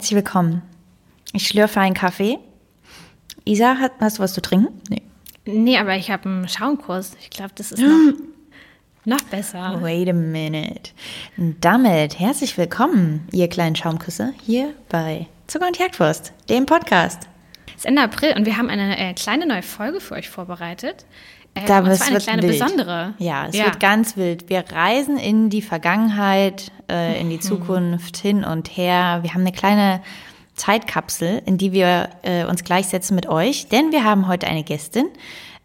Herzlich willkommen. Ich schlürfe einen Kaffee. Isa, hat, hast du was zu trinken? Nee. Nee, aber ich habe einen Schaumkurs. Ich glaube, das ist noch, noch besser. Wait a minute. Damit herzlich willkommen, ihr kleinen Schaumküsse, hier bei Zucker und Jagdwurst, dem Podcast. Es ist Ende April und wir haben eine äh, kleine neue Folge für euch vorbereitet. Äh, da und zwar eine kleine wild. besondere. Ja, es ja. wird ganz wild. Wir reisen in die Vergangenheit, äh, in die Mhm. Zukunft, hin und her. Wir haben eine kleine Zeitkapsel, in die wir äh, uns gleichsetzen mit euch, denn wir haben heute eine Gästin.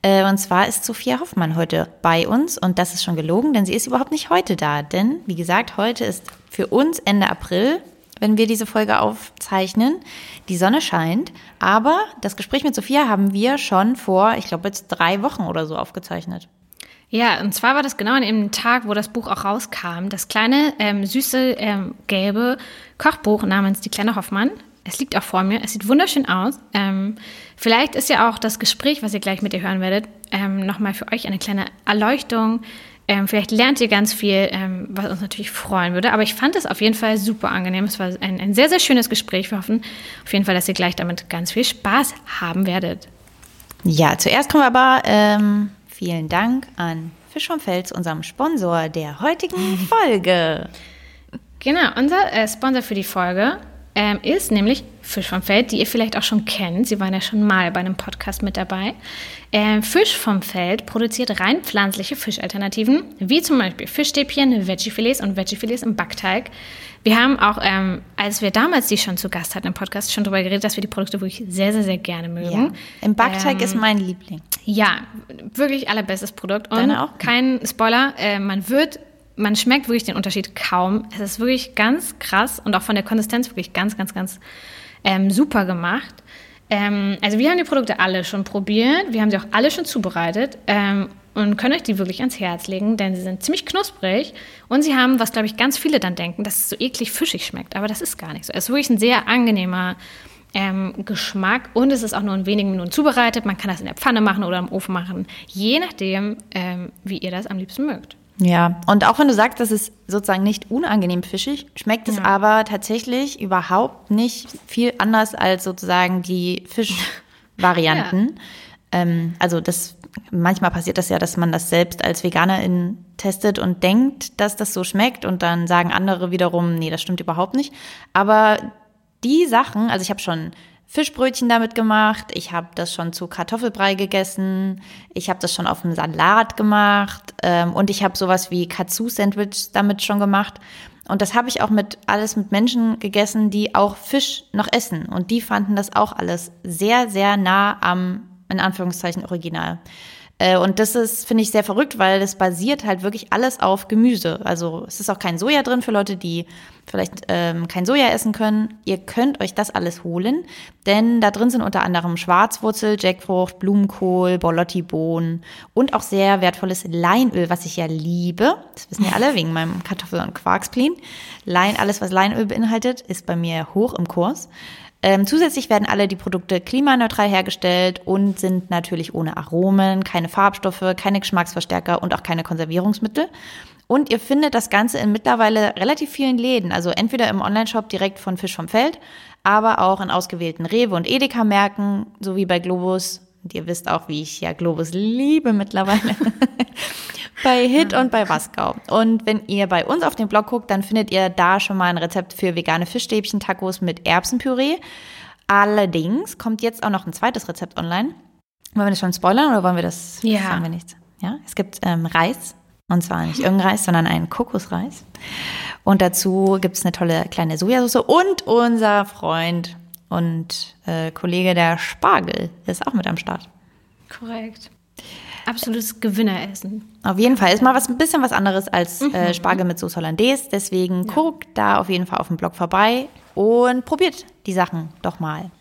Äh, und zwar ist Sophia Hoffmann heute bei uns und das ist schon gelogen, denn sie ist überhaupt nicht heute da. Denn, wie gesagt, heute ist für uns Ende April, wenn wir diese Folge aufzeichnen. Die Sonne scheint, aber das Gespräch mit Sophia haben wir schon vor, ich glaube, jetzt drei Wochen oder so aufgezeichnet. Ja, und zwar war das genau an dem Tag, wo das Buch auch rauskam. Das kleine, ähm, süße, ähm, gelbe Kochbuch namens Die kleine Hoffmann. Es liegt auch vor mir. Es sieht wunderschön aus. Ähm, vielleicht ist ja auch das Gespräch, was ihr gleich mit ihr hören werdet, ähm, nochmal für euch eine kleine Erleuchtung. Ähm, vielleicht lernt ihr ganz viel, ähm, was uns natürlich freuen würde. Aber ich fand es auf jeden Fall super angenehm. Es war ein, ein sehr, sehr schönes Gespräch. Wir hoffen auf jeden Fall, dass ihr gleich damit ganz viel Spaß haben werdet. Ja, zuerst kommen wir aber ähm, vielen Dank an Fisch vom Fels, unserem Sponsor der heutigen Folge. Genau, unser äh, Sponsor für die Folge ähm, ist nämlich Fisch vom Feld, die ihr vielleicht auch schon kennt. Sie waren ja schon mal bei einem Podcast mit dabei. Ähm, Fisch vom Feld produziert rein pflanzliche Fischalternativen, wie zum Beispiel Fischstäbchen, Veggiefilets und Veggiefilets im Backteig. Wir haben auch, ähm, als wir damals die schon zu Gast hatten im Podcast, schon darüber geredet, dass wir die Produkte wirklich sehr, sehr, sehr gerne mögen. Ja. Im Backteig Ähm, ist mein Liebling. Ja, wirklich allerbestes Produkt. Und Deine auch? kein Spoiler, äh, man wird, man schmeckt wirklich den Unterschied kaum. Es ist wirklich ganz krass und auch von der Konsistenz wirklich ganz, ganz, ganz ähm, super gemacht. Ähm, also wir haben die Produkte alle schon probiert, wir haben sie auch alle schon zubereitet ähm, und können euch die wirklich ans Herz legen, denn sie sind ziemlich knusprig und sie haben, was glaube ich ganz viele dann denken, dass es so eklig fischig schmeckt, aber das ist gar nicht so. Es ist wirklich ein sehr angenehmer ähm, Geschmack und es ist auch nur in wenigen Minuten zubereitet. Man kann das in der Pfanne machen oder im Ofen machen, je nachdem, ähm, wie ihr das am liebsten mögt. Ja, und auch wenn du sagst, das ist sozusagen nicht unangenehm fischig, schmeckt es aber tatsächlich überhaupt nicht viel anders als sozusagen die Fischvarianten. ähm, also das manchmal passiert das ja, dass man das selbst als Veganerin testet und denkt, dass das so schmeckt und dann sagen andere wiederum, nee, das stimmt überhaupt nicht. Aber die Sachen, also ich habe schon Fischbrötchen damit gemacht, ich habe das schon zu Kartoffelbrei gegessen, ich habe das schon auf dem Salat gemacht ähm, und ich habe sowas wie Katsu-Sandwich damit schon gemacht. Und das habe ich auch mit alles mit Menschen gegessen, die auch Fisch noch essen. Und die fanden das auch alles sehr, sehr nah am, in Anführungszeichen, Original. Äh, Und das ist, finde ich, sehr verrückt, weil das basiert halt wirklich alles auf Gemüse. Also es ist auch kein Soja drin für Leute, die vielleicht ähm, kein Soja essen können. Ihr könnt euch das alles holen, denn da drin sind unter anderem Schwarzwurzel, Jackfrucht, Blumenkohl, Borlotti-Bohnen und auch sehr wertvolles Leinöl, was ich ja liebe. Das wissen ja alle wegen meinem Kartoffel- und Quarkspleen. Lein, alles, was Leinöl beinhaltet, ist bei mir hoch im Kurs. Ähm, zusätzlich werden alle die Produkte klimaneutral hergestellt und sind natürlich ohne Aromen, keine Farbstoffe, keine Geschmacksverstärker und auch keine Konservierungsmittel. Und ihr findet das Ganze in mittlerweile relativ vielen Läden, also entweder im Onlineshop direkt von Fisch vom Feld, aber auch in ausgewählten Rewe- und Edeka-Märkten, sowie bei Globus. Und ihr wisst auch, wie ich ja Globus liebe mittlerweile. bei Hit und bei Wasgau. Und wenn ihr bei uns auf den Blog guckt, dann findet ihr da schon mal ein Rezept für vegane Fischstäbchen-Tacos mit Erbsenpüree. Allerdings kommt jetzt auch noch ein zweites Rezept online. Wollen wir das schon spoilern oder wollen wir das? Ja. Sagen wir nichts. Ja, es gibt ähm, Reis. Und zwar nicht irgendein Reis, sondern einen Kokosreis. Und dazu gibt es eine tolle kleine Sojasauce. Und unser Freund und äh, Kollege der Spargel ist auch mit am Start. Korrekt. Absolutes Gewinneressen. Auf jeden Fall ist mal was ein bisschen was anderes als äh, Spargel mit Sauce Hollandaise. Deswegen guckt da auf jeden Fall auf dem Blog vorbei und probiert die Sachen doch mal.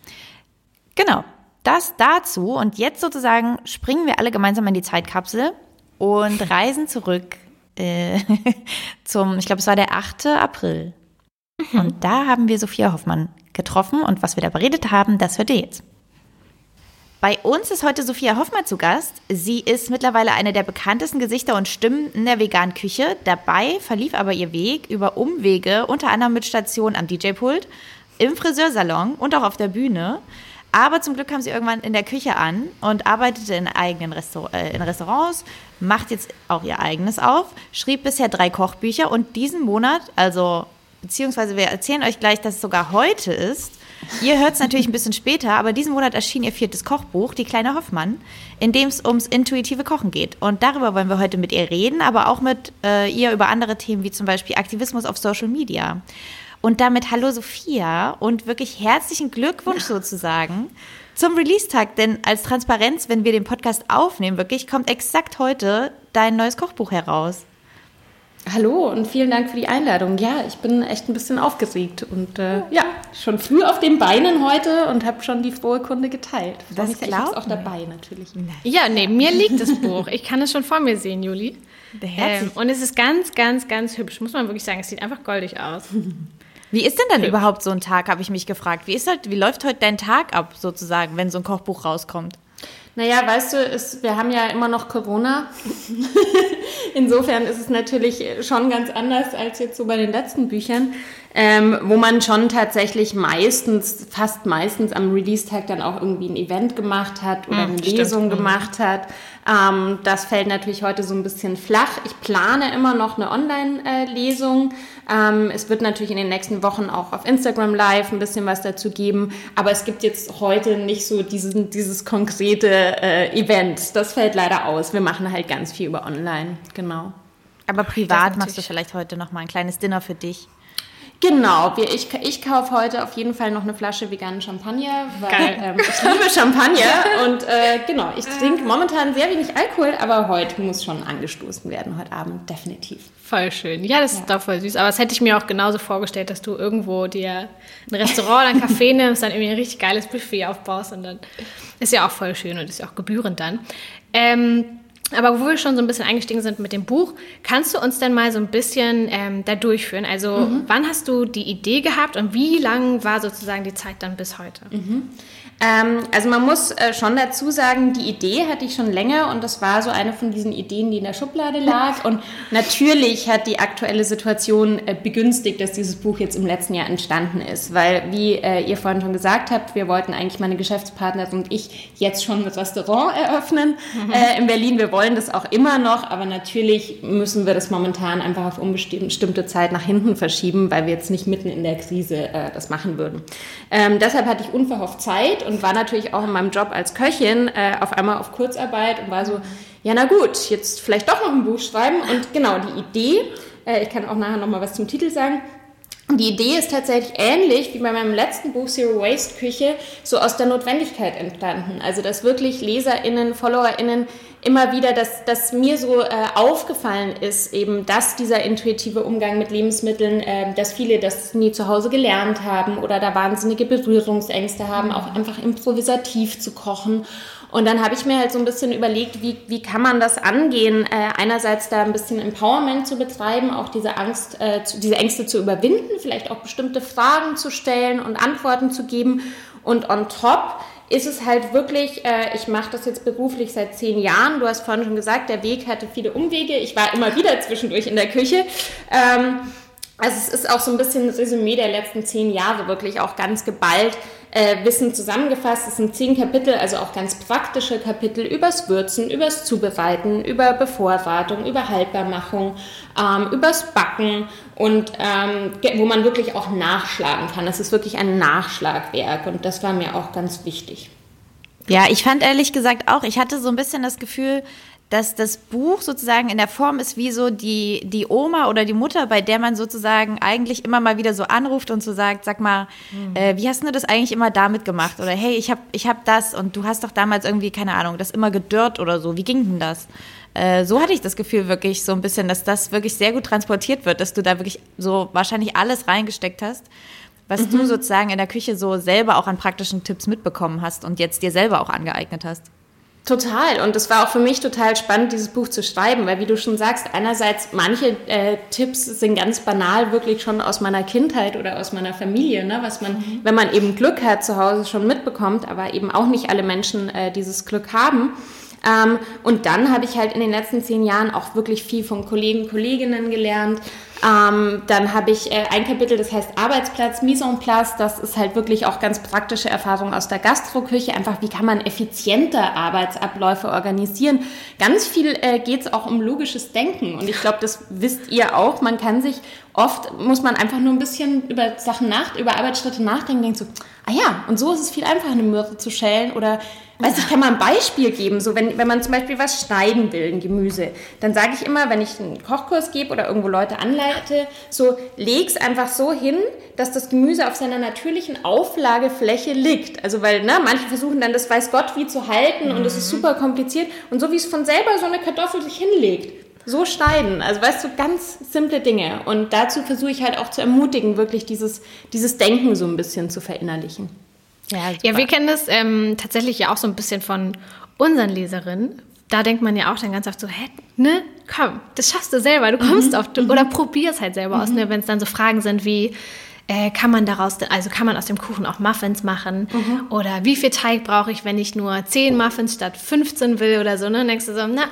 Genau, das dazu. Und jetzt sozusagen springen wir alle gemeinsam in die Zeitkapsel und reisen zurück äh, zum, ich glaube, es war der 8. April. Und da haben wir Sophia Hoffmann getroffen und was wir da beredet haben, das hört ihr jetzt. Bei uns ist heute Sophia Hoffmann zu Gast. Sie ist mittlerweile eine der bekanntesten Gesichter und Stimmen in der veganen Küche. Dabei verlief aber ihr Weg über Umwege, unter anderem mit Station am DJ-Pult im Friseursalon und auch auf der Bühne. Aber zum Glück kam sie irgendwann in der Küche an und arbeitete in eigenen Restaur äh, in Restaurants, macht jetzt auch ihr eigenes auf, schrieb bisher drei Kochbücher und diesen Monat, also beziehungsweise wir erzählen euch gleich, dass es sogar heute ist. Ihr hört es natürlich ein bisschen später, aber diesen Monat erschien ihr viertes Kochbuch, Die kleine Hoffmann, in dem es ums intuitive Kochen geht. Und darüber wollen wir heute mit ihr reden, aber auch mit äh, ihr über andere Themen wie zum Beispiel Aktivismus auf Social Media. Und damit hallo Sophia und wirklich herzlichen Glückwunsch sozusagen zum Release-Tag. Denn als Transparenz, wenn wir den Podcast aufnehmen, wirklich kommt exakt heute dein neues Kochbuch heraus. Hallo und vielen Dank für die Einladung. Ja, ich bin echt ein bisschen aufgeregt und äh, ja, schon früh auf den Beinen heute und habe schon die frohe Kunde geteilt. Das ist auch dabei natürlich. Ja, neben mir liegt das Buch. Ich kann es schon vor mir sehen, Juli. Ähm, und es ist ganz, ganz, ganz hübsch, muss man wirklich sagen. Es sieht einfach goldig aus. Wie ist denn dann überhaupt so ein Tag, habe ich mich gefragt. Wie, ist halt, wie läuft heute dein Tag ab, sozusagen, wenn so ein Kochbuch rauskommt? Naja, weißt du, ist, wir haben ja immer noch Corona. Insofern ist es natürlich schon ganz anders als jetzt so bei den letzten Büchern ähm, wo man schon tatsächlich meistens, fast meistens am Release-Tag dann auch irgendwie ein Event gemacht hat oder eine stimmt. Lesung mhm. gemacht hat. Ähm, das fällt natürlich heute so ein bisschen flach. Ich plane immer noch eine Online-Lesung. Ähm, es wird natürlich in den nächsten Wochen auch auf Instagram Live ein bisschen was dazu geben, aber es gibt jetzt heute nicht so diesen, dieses konkrete äh, Event. Das fällt leider aus. Wir machen halt ganz viel über Online, genau. Aber privat machst du vielleicht heute noch mal ein kleines Dinner für dich. Genau, wir, ich, ich kaufe heute auf jeden Fall noch eine Flasche veganen Champagner, weil ähm, ich liebe Champagner und äh, genau, ich trinke momentan sehr wenig Alkohol, aber heute muss schon angestoßen werden, heute Abend definitiv. Voll schön. Ja, das ja. ist doch voll süß. Aber das hätte ich mir auch genauso vorgestellt, dass du irgendwo dir ein Restaurant oder ein Café nimmst, dann irgendwie ein richtig geiles Buffet aufbaust und dann ist ja auch voll schön und ist ja auch gebührend dann. Ähm, aber wo wir schon so ein bisschen eingestiegen sind mit dem Buch, kannst du uns denn mal so ein bisschen ähm, da durchführen? Also mhm. wann hast du die Idee gehabt und wie lang war sozusagen die Zeit dann bis heute? Mhm. Ähm, also man muss äh, schon dazu sagen, die Idee hatte ich schon länger und das war so eine von diesen Ideen, die in der Schublade lag. Und natürlich hat die aktuelle Situation äh, begünstigt, dass dieses Buch jetzt im letzten Jahr entstanden ist. Weil, wie äh, ihr vorhin schon gesagt habt, wir wollten eigentlich meine Geschäftspartner und ich jetzt schon ein Restaurant eröffnen mhm. Äh, in Berlin. Wir wollen das auch immer noch, aber natürlich müssen wir das momentan einfach auf unbestimmte Zeit nach hinten verschieben, weil wir jetzt nicht mitten in der Krise äh, das machen würden. Ähm, deshalb hatte ich unverhofft Zeit und war natürlich auch in meinem Job als Köchin äh, auf einmal auf Kurzarbeit und war so, ja na gut, jetzt vielleicht doch noch ein Buch schreiben. Und genau, die Idee, äh, ich kann auch nachher noch mal was zum Titel sagen, die Idee ist tatsächlich ähnlich wie bei meinem letzten Buch Zero Waste Küche so aus der Notwendigkeit entstanden. Also dass wirklich LeserInnen, FollowerInnen immer wieder, dass, dass mir so äh, aufgefallen ist, eben, dass dieser intuitive Umgang mit Lebensmitteln, äh, dass viele das nie zu Hause gelernt haben oder da wahnsinnige Berührungsängste haben, auch einfach improvisativ zu kochen. Und dann habe ich mir halt so ein bisschen überlegt, wie, wie kann man das angehen? Äh, einerseits da ein bisschen Empowerment zu betreiben, auch diese Angst, äh, zu, diese Ängste zu überwinden, vielleicht auch bestimmte Fragen zu stellen und Antworten zu geben. Und on top ist es halt wirklich, äh, ich mache das jetzt beruflich seit zehn Jahren. Du hast vorhin schon gesagt, der Weg hatte viele Umwege. Ich war immer wieder zwischendurch in der Küche. Ähm, also es ist auch so ein bisschen das Resümee der letzten zehn Jahre, wirklich auch ganz geballt äh, Wissen zusammengefasst. Es sind zehn Kapitel, also auch ganz praktische Kapitel übers Würzen, übers Zubereiten, über Bevorratung, über Haltbarmachung, ähm, übers Backen und ähm, wo man wirklich auch nachschlagen kann. Es ist wirklich ein Nachschlagwerk und das war mir auch ganz wichtig. Ja, ich fand ehrlich gesagt auch, ich hatte so ein bisschen das Gefühl, dass das Buch sozusagen in der Form ist wie so die, die Oma oder die Mutter, bei der man sozusagen eigentlich immer mal wieder so anruft und so sagt, sag mal, mhm. äh, wie hast du das eigentlich immer damit gemacht? Oder hey, ich habe ich hab das und du hast doch damals irgendwie, keine Ahnung, das immer gedörrt oder so. Wie ging denn das? Äh, so hatte ich das Gefühl wirklich so ein bisschen, dass das wirklich sehr gut transportiert wird, dass du da wirklich so wahrscheinlich alles reingesteckt hast was mhm. du sozusagen in der Küche so selber auch an praktischen Tipps mitbekommen hast und jetzt dir selber auch angeeignet hast. Total. Und es war auch für mich total spannend, dieses Buch zu schreiben, weil wie du schon sagst, einerseits manche äh, Tipps sind ganz banal wirklich schon aus meiner Kindheit oder aus meiner Familie, ne? was man, mhm. wenn man eben Glück hat, zu Hause schon mitbekommt, aber eben auch nicht alle Menschen äh, dieses Glück haben. Ähm, und dann habe ich halt in den letzten zehn Jahren auch wirklich viel von Kollegen, Kolleginnen gelernt, Ähm, dann habe ich äh, ein Kapitel, das heißt Arbeitsplatz, Mise en place. Das ist halt wirklich auch ganz praktische Erfahrung aus der Gastroküche. Einfach, wie kann man effizienter Arbeitsabläufe organisieren. Ganz viel äh, geht es auch um logisches Denken. Und ich glaube, das wisst ihr auch. Man kann sich oft, muss man einfach nur ein bisschen über Sachen nach, über Arbeitsschritte nachdenken, denkt so, ah ja, und so ist es viel einfacher, eine Möhre zu schälen oder Weißt ich kann mal ein Beispiel geben. So, wenn, wenn man zum Beispiel was schneiden will, ein Gemüse, dann sage ich immer, wenn ich einen Kochkurs gebe oder irgendwo Leute anleite, so leg's einfach so hin, dass das Gemüse auf seiner natürlichen Auflagefläche liegt. Also, weil ne, manche versuchen dann das weiß Gott wie zu halten mhm. und das ist super kompliziert. Und so wie es von selber so eine Kartoffel sich hinlegt, so schneiden. Also weißt du, ganz simple Dinge. Und dazu versuche ich halt auch zu ermutigen, wirklich dieses, dieses Denken so ein bisschen zu verinnerlichen. Ja, ja wir kennen das ähm, tatsächlich ja auch so ein bisschen von unseren Leserinnen. Da denkt man ja auch dann ganz oft so, hä, ne, komm, das schaffst du selber, du kommst mhm. auf, du, oder probier es halt selber mhm. aus, ne, wenn es dann so Fragen sind wie, äh, kann man daraus, also kann man aus dem Kuchen auch Muffins machen? Mhm. Oder wie viel Teig brauche ich, wenn ich nur 10 Muffins statt 15 will oder so, ne? Dann denkst du so, na,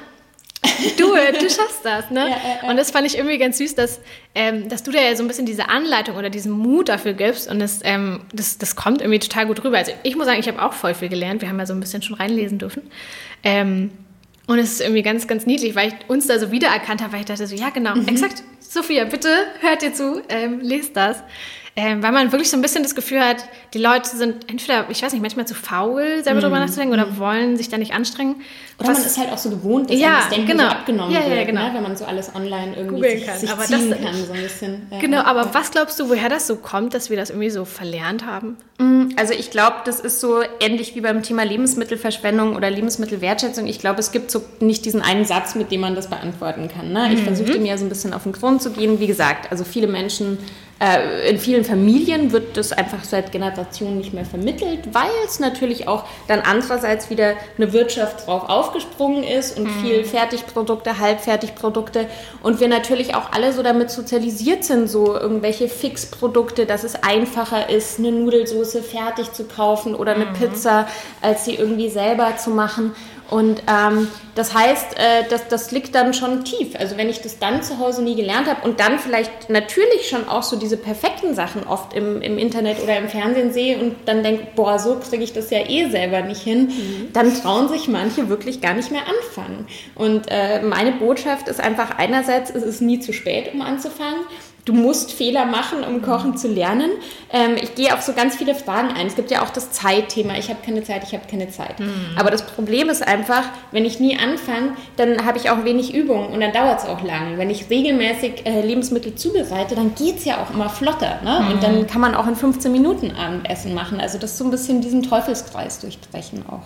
du, du schaffst das, ne? Ja, ja, ja. Und das fand ich irgendwie ganz süß, dass, ähm, dass du da ja so ein bisschen diese Anleitung oder diesen Mut dafür gibst und das, ähm, das, das kommt irgendwie total gut rüber. Also ich muss sagen, ich habe auch voll viel gelernt. Wir haben ja so ein bisschen schon reinlesen dürfen. Ähm, und es ist irgendwie ganz, ganz niedlich, weil ich uns da so wiedererkannt habe, weil ich dachte so, ja genau, mhm. exakt, Sophia, bitte hört dir zu, ähm, lest das. Ähm, weil man wirklich so ein bisschen das Gefühl hat, die Leute sind entweder, ich weiß nicht, manchmal zu faul, selber mm. drüber nachzudenken oder wollen sich da nicht anstrengen. Oder Was, man ist halt auch so gewohnt, dass ja, das Denken genau. so abgenommen ja, ja, wird, genau. ne? wenn man so alles online irgendwie sich, kann. sich aber ziehen das, kann, so ein bisschen. Ja. Genau, aber was glaubst du, woher das so kommt, dass wir das irgendwie so verlernt haben? Mm, also ich glaube, das ist so ähnlich wie beim Thema Lebensmittelverschwendung oder Lebensmittelwertschätzung. Ich glaube, es gibt so nicht diesen einen Satz, mit dem man das beantworten kann. Ne? Ich mhm. versuche dem ja so ein bisschen auf den Grund zu gehen. Wie gesagt, also viele Menschen äh, in vielen Familien wird das einfach seit Generationen nicht mehr vermittelt, weil es natürlich auch dann andererseits wieder eine Wirtschaft drauf aufgesprungen ist und mhm. viel Fertigprodukte, Halbfertigprodukte und wir natürlich auch alle so damit sozialisiert sind, so irgendwelche Fixprodukte, dass es einfacher ist, eine Nudelsoße fertig zu kaufen oder eine mhm. Pizza, als sie irgendwie selber zu machen. Und ähm, das heißt, äh, das, das liegt dann schon tief. Also wenn ich das dann zu Hause nie gelernt habe und dann vielleicht natürlich schon auch so diese perfekten Sachen oft im, im Internet oder im Fernsehen sehe und dann denke, boah, so kriege ich das ja eh selber nicht hin, mhm. dann trauen sich manche wirklich gar nicht mehr anfangen. Und äh, meine Botschaft ist einfach einerseits, es ist nie zu spät, um anzufangen du musst Fehler machen, um Kochen zu lernen. Ähm, ich gehe auf so ganz viele Fragen ein. Es gibt ja auch das Zeitthema. Ich habe keine Zeit, ich habe keine Zeit. Mhm. Aber das Problem ist einfach, wenn ich nie anfange, dann habe ich auch wenig Übung und dann dauert es auch lang. Wenn ich regelmäßig äh, Lebensmittel zubereite, dann geht es ja auch immer flotter. Ne? Mhm. Und dann kann man auch in 15 Minuten Abendessen machen. Also das ist so ein bisschen diesen Teufelskreis durchbrechen auch.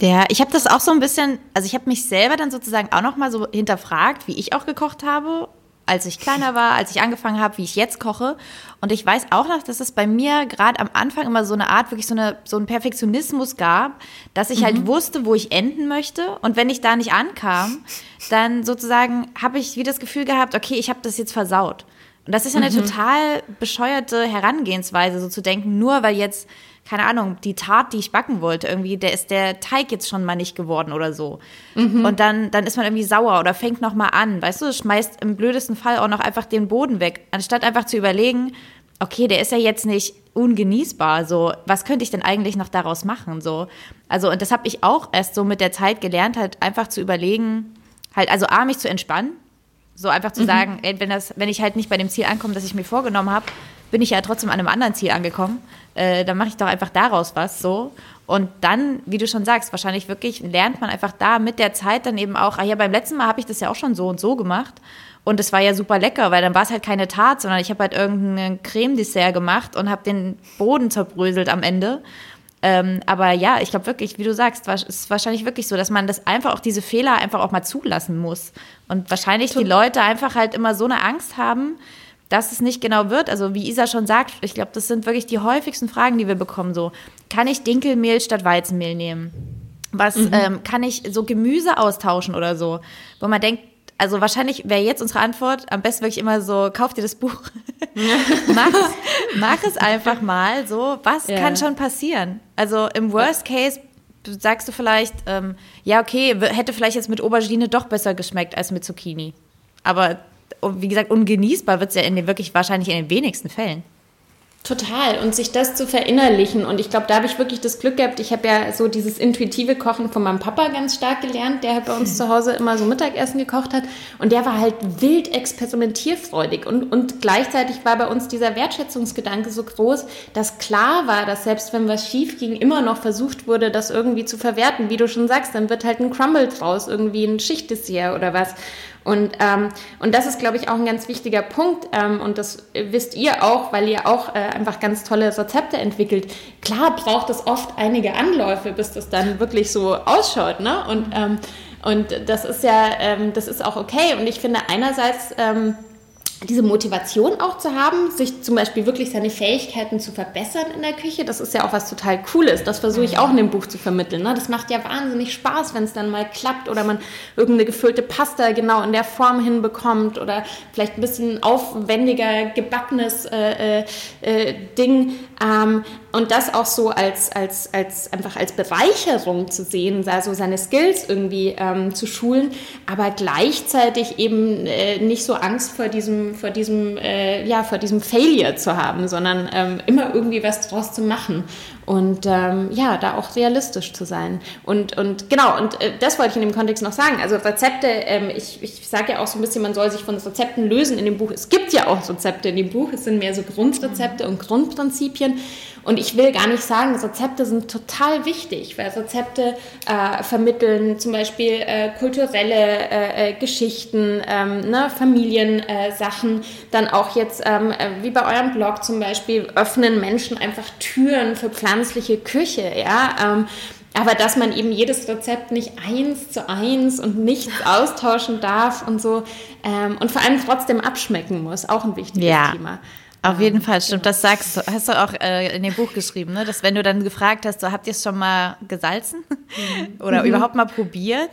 Ja, ich habe das auch so ein bisschen, also ich habe mich selber dann sozusagen auch noch mal so hinterfragt, wie ich auch gekocht habe als ich kleiner war, als ich angefangen habe, wie ich jetzt koche. Und ich weiß auch noch, dass es bei mir gerade am Anfang immer so eine Art, wirklich so, eine, so einen Perfektionismus gab, dass ich halt mhm. halt wusste, wo ich enden möchte. Und wenn ich da nicht ankam, dann sozusagen habe ich wie das Gefühl gehabt, okay, ich habe das jetzt versaut. Und das ist ja eine mhm. total bescheuerte Herangehensweise, so zu denken, nur weil jetzt keine Ahnung, die Tat, die ich backen wollte, irgendwie, der ist der Teig jetzt schon mal nicht geworden oder so. Mhm. Und dann, dann ist man irgendwie sauer oder fängt noch mal an, weißt du, schmeißt im blödesten Fall auch noch einfach den Boden weg, anstatt einfach zu überlegen, okay, der ist ja jetzt nicht ungenießbar, so, was könnte ich denn eigentlich noch daraus machen, so. Also, und das habe ich auch erst so mit der Zeit gelernt, halt einfach zu überlegen, halt, also A, mich zu entspannen, so einfach zu mhm. sagen, ey, wenn das, wenn ich halt nicht bei dem Ziel ankomme, das ich mir vorgenommen habe, bin ich ja trotzdem an einem anderen Ziel angekommen. Äh, dann mache ich doch einfach daraus was so. Und dann, wie du schon sagst, wahrscheinlich wirklich lernt man einfach da mit der Zeit dann eben auch, ah ja, beim letzten Mal habe ich das ja auch schon so und so gemacht. Und es war ja super lecker, weil dann war es halt keine Tat, sondern ich habe halt irgendein Creme-Dessert gemacht und habe den Boden zerbröselt am Ende. Ähm, aber ja, ich glaube wirklich, wie du sagst, es ist wahrscheinlich wirklich so, dass man das einfach auch diese Fehler einfach auch mal zulassen muss. Und wahrscheinlich die Leute einfach halt immer so eine Angst haben, dass es nicht genau wird. Also wie Isa schon sagt, ich glaube, das sind wirklich die häufigsten Fragen, die wir bekommen. So, kann ich Dinkelmehl statt Weizenmehl nehmen? Was mhm. ähm, kann ich so Gemüse austauschen oder so? Wo man denkt, also wahrscheinlich wäre jetzt unsere Antwort am besten wirklich immer so, kauf dir das Buch. mach, es, mach es einfach mal so. Was ja. kann schon passieren? Also im Worst Case sagst du vielleicht, ähm, ja, okay, hätte vielleicht jetzt mit Aubergine doch besser geschmeckt als mit Zucchini. Aber wie gesagt, ungenießbar wird es ja in den, wirklich wahrscheinlich in den wenigsten Fällen. Total. Und sich das zu verinnerlichen. Und ich glaube, da habe ich wirklich das Glück gehabt. Ich habe ja so dieses intuitive Kochen von meinem Papa ganz stark gelernt, der halt bei uns zu Hause immer so Mittagessen gekocht hat. Und der war halt wild experimentierfreudig. Und, und gleichzeitig war bei uns dieser Wertschätzungsgedanke so groß, dass klar war, dass selbst wenn was schief ging, immer noch versucht wurde, das irgendwie zu verwerten. Wie du schon sagst, dann wird halt ein Crumble draus, irgendwie ein Schichtdessert oder was. Und, ähm, und das ist, glaube ich, auch ein ganz wichtiger Punkt. Ähm, und das wisst ihr auch, weil ihr auch äh, einfach ganz tolle Rezepte entwickelt. Klar braucht es oft einige Anläufe, bis das dann wirklich so ausschaut. Ne? Und, ähm, und das ist ja, ähm, das ist auch okay. Und ich finde einerseits, ähm, diese Motivation auch zu haben, sich zum Beispiel wirklich seine Fähigkeiten zu verbessern in der Küche, das ist ja auch was total Cooles. Das versuche ich auch in dem Buch zu vermitteln. Ne? Das macht ja wahnsinnig Spaß, wenn es dann mal klappt oder man irgendeine gefüllte Pasta genau in der Form hinbekommt oder vielleicht ein bisschen aufwendiger gebackenes äh, äh, äh Ding. Ähm, und das auch so als, als, als einfach als Bereicherung zu sehen, also seine Skills irgendwie ähm, zu schulen, aber gleichzeitig eben äh, nicht so Angst vor diesem, vor diesem, äh, ja, vor diesem Failure zu haben, sondern ähm, immer irgendwie was draus zu machen und ähm, ja, da auch realistisch zu sein. Und, und genau, und äh, das wollte ich in dem Kontext noch sagen. Also Rezepte, ähm, ich, ich sage ja auch so ein bisschen, man soll sich von Rezepten lösen in dem Buch. Es gibt ja auch Rezepte in dem Buch, es sind mehr so Grundrezepte und Grundprinzipien. Und ich will gar nicht sagen, Rezepte sind total wichtig, weil Rezepte äh, vermitteln zum Beispiel äh, kulturelle äh, äh Geschichten, ähm, ne, Familiensachen, dann auch jetzt ähm, äh, wie bei eurem Blog zum Beispiel öffnen Menschen einfach Türen für pflanzliche Küche, ja. Ähm, aber dass man eben jedes Rezept nicht eins zu eins und nichts austauschen darf und so ähm, und vor allem trotzdem abschmecken muss, auch ein wichtiges ja. Thema. Auf jeden Fall, stimmt. Das sagst du, hast du auch äh, in dem Buch geschrieben, ne? dass wenn du dann gefragt hast, so, habt ihr es schon mal gesalzen mhm. oder mhm. überhaupt mal probiert?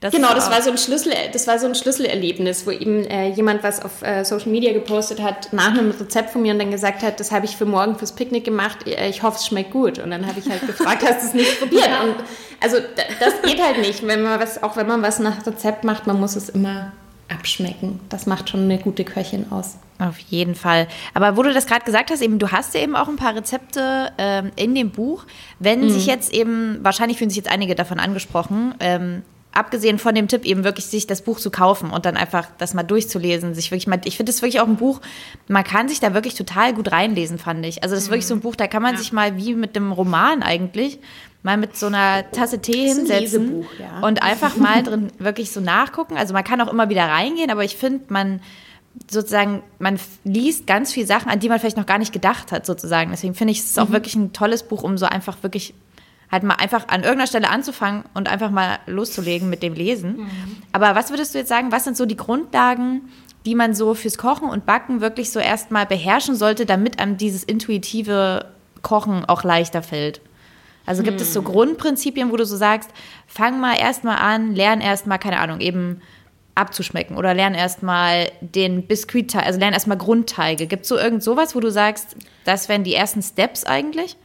Das genau, das war so ein Schlüssel, das war so ein Schlüsselerlebnis, wo eben äh, jemand was auf äh, Social Media gepostet hat nach einem Rezept von mir und dann gesagt hat, das habe ich für morgen fürs Picknick gemacht. Äh, ich hoffe, es schmeckt gut. Und dann habe ich halt gefragt, hast du es nicht probiert? Und also das geht halt nicht, wenn man was, auch wenn man was nach Rezept macht, man muss es immer abschmecken. Das macht schon eine gute Köchin aus. Auf jeden Fall. Aber wo du das gerade gesagt hast, eben, du hast ja eben auch ein paar Rezepte ähm, in dem Buch. Wenn mhm. sich jetzt eben, wahrscheinlich fühlen sich jetzt einige davon angesprochen, ähm, abgesehen von dem Tipp, eben wirklich sich das Buch zu kaufen und dann einfach das mal durchzulesen, sich wirklich mal, ich finde es wirklich auch ein Buch, man kann sich da wirklich total gut reinlesen, fand ich. Also das ist mhm. wirklich so ein Buch, da kann man ja. sich mal wie mit dem Roman eigentlich mal mit so einer Tasse Tee hinsetzen ja. und einfach mal drin wirklich so nachgucken. Also man kann auch immer wieder reingehen, aber ich finde, man sozusagen, man liest ganz viele Sachen, an die man vielleicht noch gar nicht gedacht hat, sozusagen. Deswegen finde ich es auch mhm. wirklich ein tolles Buch, um so einfach wirklich halt mal einfach an irgendeiner Stelle anzufangen und einfach mal loszulegen mit dem Lesen. Mhm. Aber was würdest du jetzt sagen, was sind so die Grundlagen, die man so fürs Kochen und Backen wirklich so erstmal beherrschen sollte, damit einem dieses intuitive Kochen auch leichter fällt? Also gibt hm. es so hm. Grundprinzipien, wo du so sagst, fang mal erstmal an, lern erstmal, keine Ahnung, eben abzuschmecken oder lern erstmal den Biskuitteig, also lern erstmal Grundteige. Gibt es so irgend sowas, wo du sagst, das wären die ersten Steps eigentlich?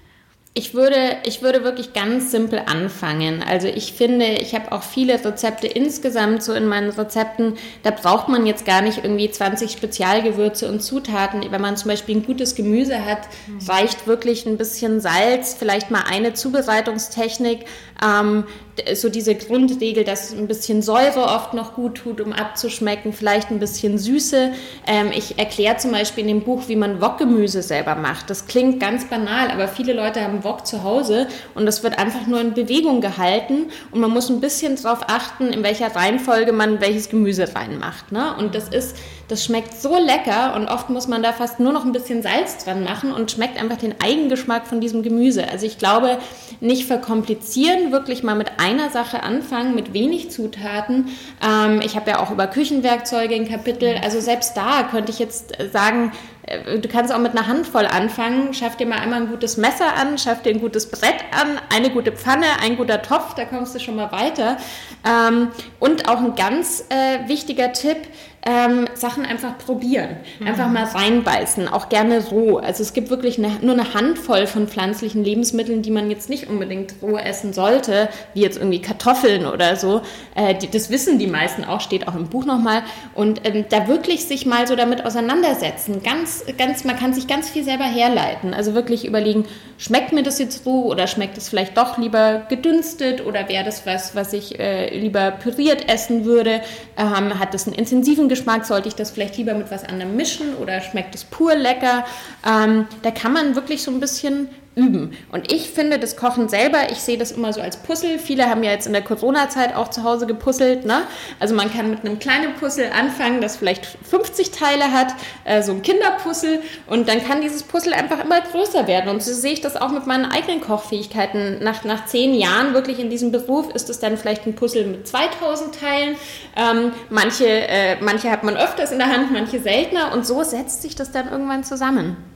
Ich würde, ich würde wirklich ganz simpel anfangen. Also ich finde, ich habe auch viele Rezepte insgesamt so in meinen Rezepten. Da braucht man jetzt gar nicht irgendwie 20 Spezialgewürze und Zutaten. Wenn man zum Beispiel ein gutes Gemüse hat, reicht wirklich ein bisschen Salz, vielleicht mal eine Zubereitungstechnik, ähm, so diese Grundregel, dass ein bisschen Säure oft noch gut tut, um abzuschmecken, vielleicht ein bisschen Süße. Ähm, ich erkläre zum Beispiel in dem Buch, wie man Wokgemüse selber macht. Das klingt ganz banal, aber viele Leute haben Wok zu Hause und das wird einfach nur in Bewegung gehalten und man muss ein bisschen darauf achten, in welcher Reihenfolge man welches Gemüse reinmacht. Ne? Und das ist das schmeckt so lecker und oft muss man da fast nur noch ein bisschen Salz dran machen und schmeckt einfach den Eigengeschmack von diesem Gemüse. Also ich glaube, nicht verkomplizieren, wirklich mal mit einer Sache anfangen, mit wenig Zutaten. Ähm, ich habe ja auch über Küchenwerkzeuge ein Kapitel. Also selbst da könnte ich jetzt sagen, äh, du kannst auch mit einer Handvoll anfangen. Schaff dir mal einmal ein gutes Messer an, schaff dir ein gutes Brett an, eine gute Pfanne, ein guter Topf, da kommst du schon mal weiter. Ähm, und auch ein ganz äh, wichtiger Tipp, ähm, Sachen einfach probieren. Einfach mal reinbeißen, auch gerne roh. Also es gibt wirklich eine, nur eine Handvoll von pflanzlichen Lebensmitteln, die man jetzt nicht unbedingt roh essen sollte, wie jetzt irgendwie Kartoffeln oder so. Äh, die, das wissen die meisten auch, steht auch im Buch nochmal. Und ähm, da wirklich sich mal so damit auseinandersetzen. Ganz, ganz, man kann sich ganz viel selber herleiten. Also wirklich überlegen, schmeckt mir das jetzt roh oder schmeckt es vielleicht doch lieber gedünstet oder wäre das was, was ich äh, lieber püriert essen würde? Ähm, hat das einen intensiven Geschmack? Sollte ich das vielleicht lieber mit was anderem mischen oder schmeckt es pur lecker? Ähm, da kann man wirklich so ein bisschen üben. Und ich finde das Kochen selber, ich sehe das immer so als Puzzle. Viele haben ja jetzt in der Corona-Zeit auch zu Hause gepuzzelt. Ne? Also man kann mit einem kleinen Puzzle anfangen, das vielleicht 50 Teile hat, äh, so ein Kinderpuzzle. Und dann kann dieses Puzzle einfach immer größer werden. Und so sehe ich das auch mit meinen eigenen Kochfähigkeiten. Nach, nach zehn Jahren wirklich in diesem Beruf ist es dann vielleicht ein Puzzle mit 2000 Teilen. Ähm, manche, äh, manche hat man öfters in der Hand, manche seltener. Und so setzt sich das dann irgendwann zusammen.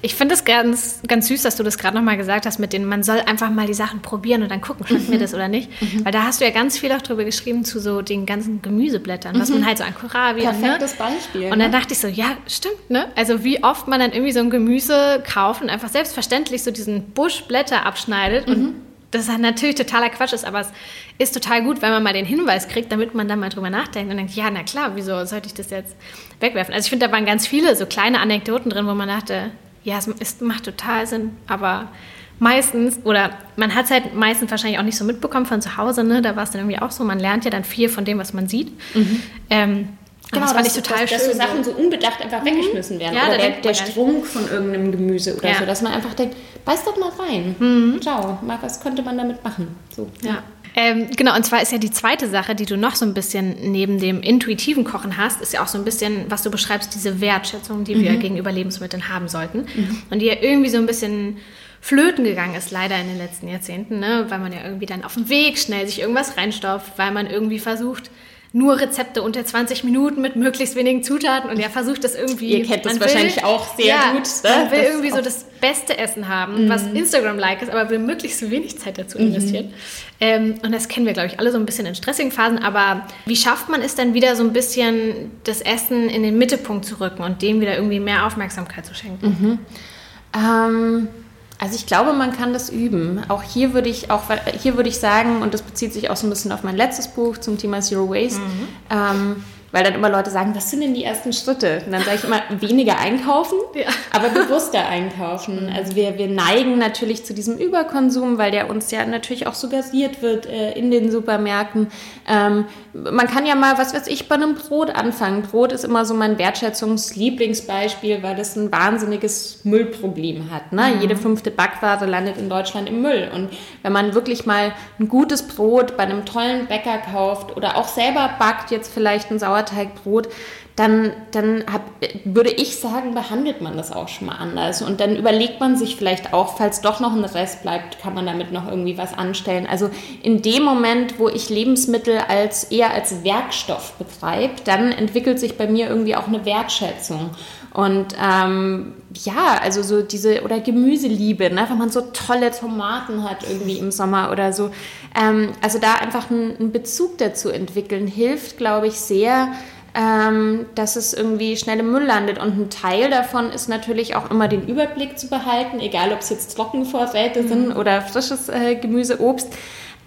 Ich finde es ganz, ganz süß, dass du das gerade nochmal gesagt hast, mit denen man soll einfach mal die Sachen probieren und dann gucken, schmeckt mhm. mir das oder nicht. Mhm. Weil da hast du ja ganz viel auch drüber geschrieben zu so den ganzen Gemüseblättern, mhm. was man halt so an Kohlrabi ne? Perfektes ne? Beispiel. Und dann ne? dachte ich so, ja, stimmt, ne? Also wie oft man dann irgendwie so ein Gemüse kauft und einfach selbstverständlich so diesen Busch Blätter abschneidet und mhm. Das halt natürlich totaler Quatsch ist, aber es ist total gut, wenn man mal den Hinweis kriegt, damit man dann mal drüber nachdenkt und denkt, ja, na klar, wieso sollte ich das jetzt wegwerfen? Also ich finde, da waren ganz viele so kleine Anekdoten drin, wo man dachte, ja, es ist, macht total Sinn, aber meistens, oder man hat es halt meistens wahrscheinlich auch nicht so mitbekommen von zu Hause, ne? da war es dann irgendwie auch so, man lernt ja dann viel von dem, was man sieht. Mhm. Ähm, Genau, das fand ich total dass, schön. Dass so Sachen so unbedacht einfach mhm. weggeschmissen werden. Ja, oder der, der Strunk von irgendeinem Gemüse oder ja. so, dass man einfach denkt, beiß doch mal rein. Mhm. Ciao, mal, was könnte man damit machen? So, ja. Ähm, genau, und zwar ist ja die zweite Sache, die du noch so ein bisschen neben dem intuitiven Kochen hast, ist ja auch so ein bisschen, was du beschreibst, diese Wertschätzung, die mhm. wir gegenüber Lebensmitteln haben sollten. Mhm. Und die ja irgendwie so ein bisschen flöten gegangen ist, leider in den letzten Jahrzehnten, ne? weil man ja irgendwie dann auf dem Weg schnell sich irgendwas reinstopft, weil man irgendwie versucht, nur Rezepte unter 20 Minuten mit möglichst wenigen Zutaten und er versucht das irgendwie. Ihr kennt das will, wahrscheinlich auch sehr ja, gut. Ne? Man will das irgendwie so das beste Essen haben, mhm. was Instagram-like ist, aber will möglichst so wenig Zeit dazu investieren. Mhm. Ähm, und das kennen wir, glaube ich, alle so ein bisschen in stressigen Phasen. Aber wie schafft man es dann wieder so ein bisschen, das Essen in den Mittelpunkt zu rücken und dem wieder irgendwie mehr Aufmerksamkeit zu schenken? Mhm. Ähm also ich glaube, man kann das üben. Auch hier würde ich auch hier würde ich sagen, und das bezieht sich auch so ein bisschen auf mein letztes Buch zum Thema Zero Waste. Mhm. Ähm, weil dann immer Leute sagen, was sind denn die ersten Schritte? Und dann sage ich immer, weniger einkaufen, ja. aber bewusster einkaufen. Mhm. Also wir, wir neigen natürlich zu diesem Überkonsum, weil der uns ja natürlich auch suggeriert wird äh, in den Supermärkten. Ähm, man kann ja mal, was weiß ich, bei einem Brot anfangen. Brot ist immer so mein Wertschätzungslieblingsbeispiel, weil das ein wahnsinniges Müllproblem hat. Ne? Mhm. Jede fünfte Backware landet in Deutschland im Müll. Und wenn man wirklich mal ein gutes Brot bei einem tollen Bäcker kauft oder auch selber backt, jetzt vielleicht ein Sauer Sauerteigbrot, dann, dann hab, würde ich sagen, behandelt man das auch schon mal anders. Und dann überlegt man sich vielleicht auch, falls doch noch ein Rest bleibt, kann man damit noch irgendwie was anstellen. Also in dem Moment, wo ich Lebensmittel als eher als Werkstoff betreibe, dann entwickelt sich bei mir irgendwie auch eine Wertschätzung. Und ähm, ja, also so diese, oder Gemüseliebe, ne? wenn man so tolle Tomaten hat irgendwie im Sommer oder so. Ähm, also da einfach einen, einen Bezug dazu entwickeln, hilft, glaube ich, sehr, ähm, dass es irgendwie schnell im Müll landet. Und ein Teil davon ist natürlich auch immer den Überblick zu behalten, egal ob es jetzt Trockenvorräte mhm. sind oder frisches äh, Gemüse, Obst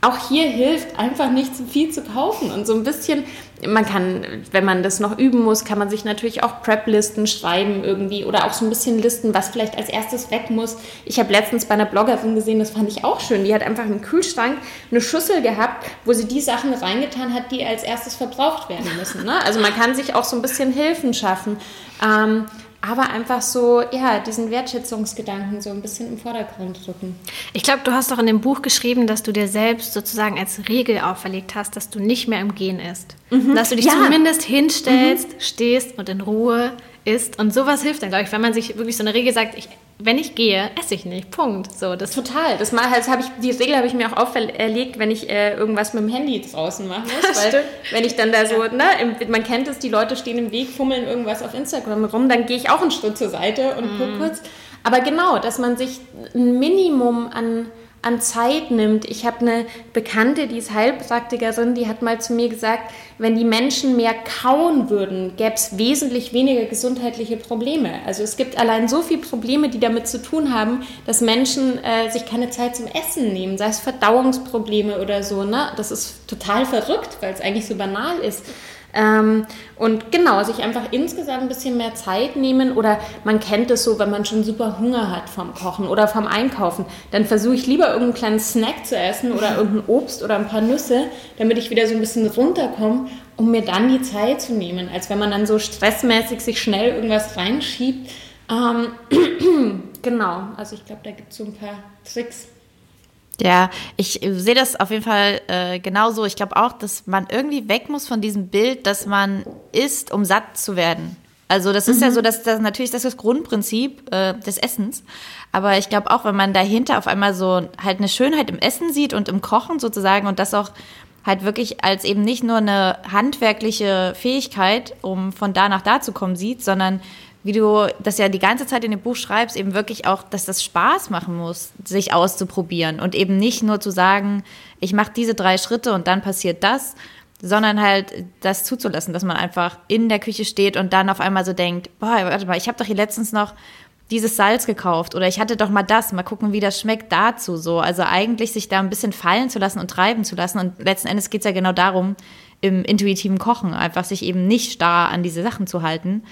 auch hier hilft einfach nicht zu viel zu kaufen und so ein bisschen, man kann, wenn man das noch üben muss, kann man sich natürlich auch Prep-Listen schreiben irgendwie oder auch so ein bisschen Listen, was vielleicht als erstes weg muss. Ich habe letztens bei einer Bloggerin gesehen, das fand ich auch schön, die hat einfach im Kühlschrank eine Schüssel gehabt, wo sie die Sachen reingetan hat, die als erstes verbraucht werden müssen. Ne? Also man kann sich auch so ein bisschen Hilfen schaffen. Ähm, aber einfach so, ja, diesen Wertschätzungsgedanken so ein bisschen im Vordergrund drücken. Ich glaube, du hast doch in dem Buch geschrieben, dass du dir selbst sozusagen als Regel auferlegt hast, dass du nicht mehr im Gehen isst. Mhm. Dass du dich ja. zumindest hinstellst, mhm. stehst und in Ruhe isst. Und sowas hilft dann, glaube ich, wenn man sich wirklich so eine Regel sagt, ich wenn ich gehe, esse ich nicht. Punkt. So, das Total. Das, mal, das ich, die Regel habe ich mir auch auferlegt, wenn ich äh, irgendwas mit dem Handy draußen machen muss. weil Stimmt. wenn ich dann da so, ne, im, man kennt es, die Leute stehen im Weg, fummeln irgendwas auf Instagram rum, dann gehe ich auch einen Schritt zur Seite und mm. gucke kurz. Aber genau, dass man sich ein Minimum an an Zeit nimmt. Ich habe eine Bekannte, die ist Heilpraktikerin, die hat mal zu mir gesagt, wenn die Menschen mehr kauen würden, gäbe es wesentlich weniger gesundheitliche Probleme. Also es gibt allein so viele Probleme, die damit zu tun haben, dass Menschen äh, sich keine Zeit zum Essen nehmen, sei es Verdauungsprobleme oder so. Ne? Das ist total verrückt, weil es eigentlich so banal ist. Ähm, und genau, sich einfach insgesamt ein bisschen mehr Zeit nehmen oder man kennt es so, wenn man schon super Hunger hat vom Kochen oder vom Einkaufen, dann versuche ich lieber irgendeinen kleinen Snack zu essen oder irgendein Obst oder ein paar Nüsse, damit ich wieder so ein bisschen runterkomme, um mir dann die Zeit zu nehmen, als wenn man dann so stressmäßig sich schnell irgendwas reinschiebt. Ähm, genau, also ich glaube, da gibt es so ein paar Tricks. Ja, ich sehe das auf jeden Fall äh, genauso. Ich glaube auch, dass man irgendwie weg muss von diesem Bild, dass man isst, um satt zu werden. Also das ist mhm. ja so, dass das natürlich das, ist das Grundprinzip äh, des Essens. Aber ich glaube auch, wenn man dahinter auf einmal so halt eine Schönheit im Essen sieht und im Kochen sozusagen und das auch halt wirklich als eben nicht nur eine handwerkliche Fähigkeit, um von da nach da zu kommen, sieht, sondern wie du das ja die ganze Zeit in dem Buch schreibst, eben wirklich auch, dass das Spaß machen muss, sich auszuprobieren und eben nicht nur zu sagen, ich mache diese drei Schritte und dann passiert das, sondern halt das zuzulassen, dass man einfach in der Küche steht und dann auf einmal so denkt, boah, warte mal, ich habe doch hier letztens noch dieses Salz gekauft oder ich hatte doch mal das, mal gucken, wie das schmeckt dazu so. Also eigentlich sich da ein bisschen fallen zu lassen und treiben zu lassen. Und letzten Endes geht es ja genau darum, im intuitiven Kochen einfach sich eben nicht starr an diese Sachen zu halten,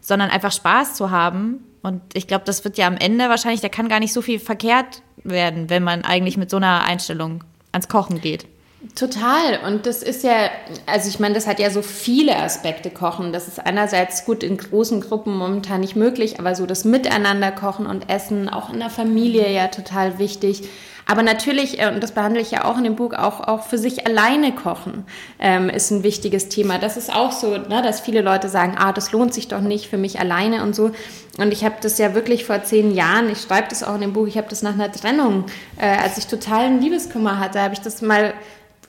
sondern einfach Spaß zu haben. Und ich glaube, das wird ja am Ende wahrscheinlich, da kann gar nicht so viel verkehrt werden, wenn man eigentlich mit so einer Einstellung ans Kochen geht. Total. Und das ist ja, also ich meine, das hat ja so viele Aspekte Kochen. Das ist einerseits gut in großen Gruppen momentan nicht möglich, aber so das Miteinander kochen und essen, auch in der Familie ja total wichtig. Aber natürlich, äh, und das behandle ich ja auch in dem Buch, auch, auch für sich alleine kochen ähm, ist ein wichtiges Thema. Das ist auch so, ne, dass viele Leute sagen, ah, das lohnt sich doch nicht für mich alleine und so. Und ich habe das ja wirklich vor zehn Jahren, ich schreibe das auch in dem Buch, ich habe das nach einer Trennung, äh, als ich totalen Liebeskummer hatte, habe ich das mal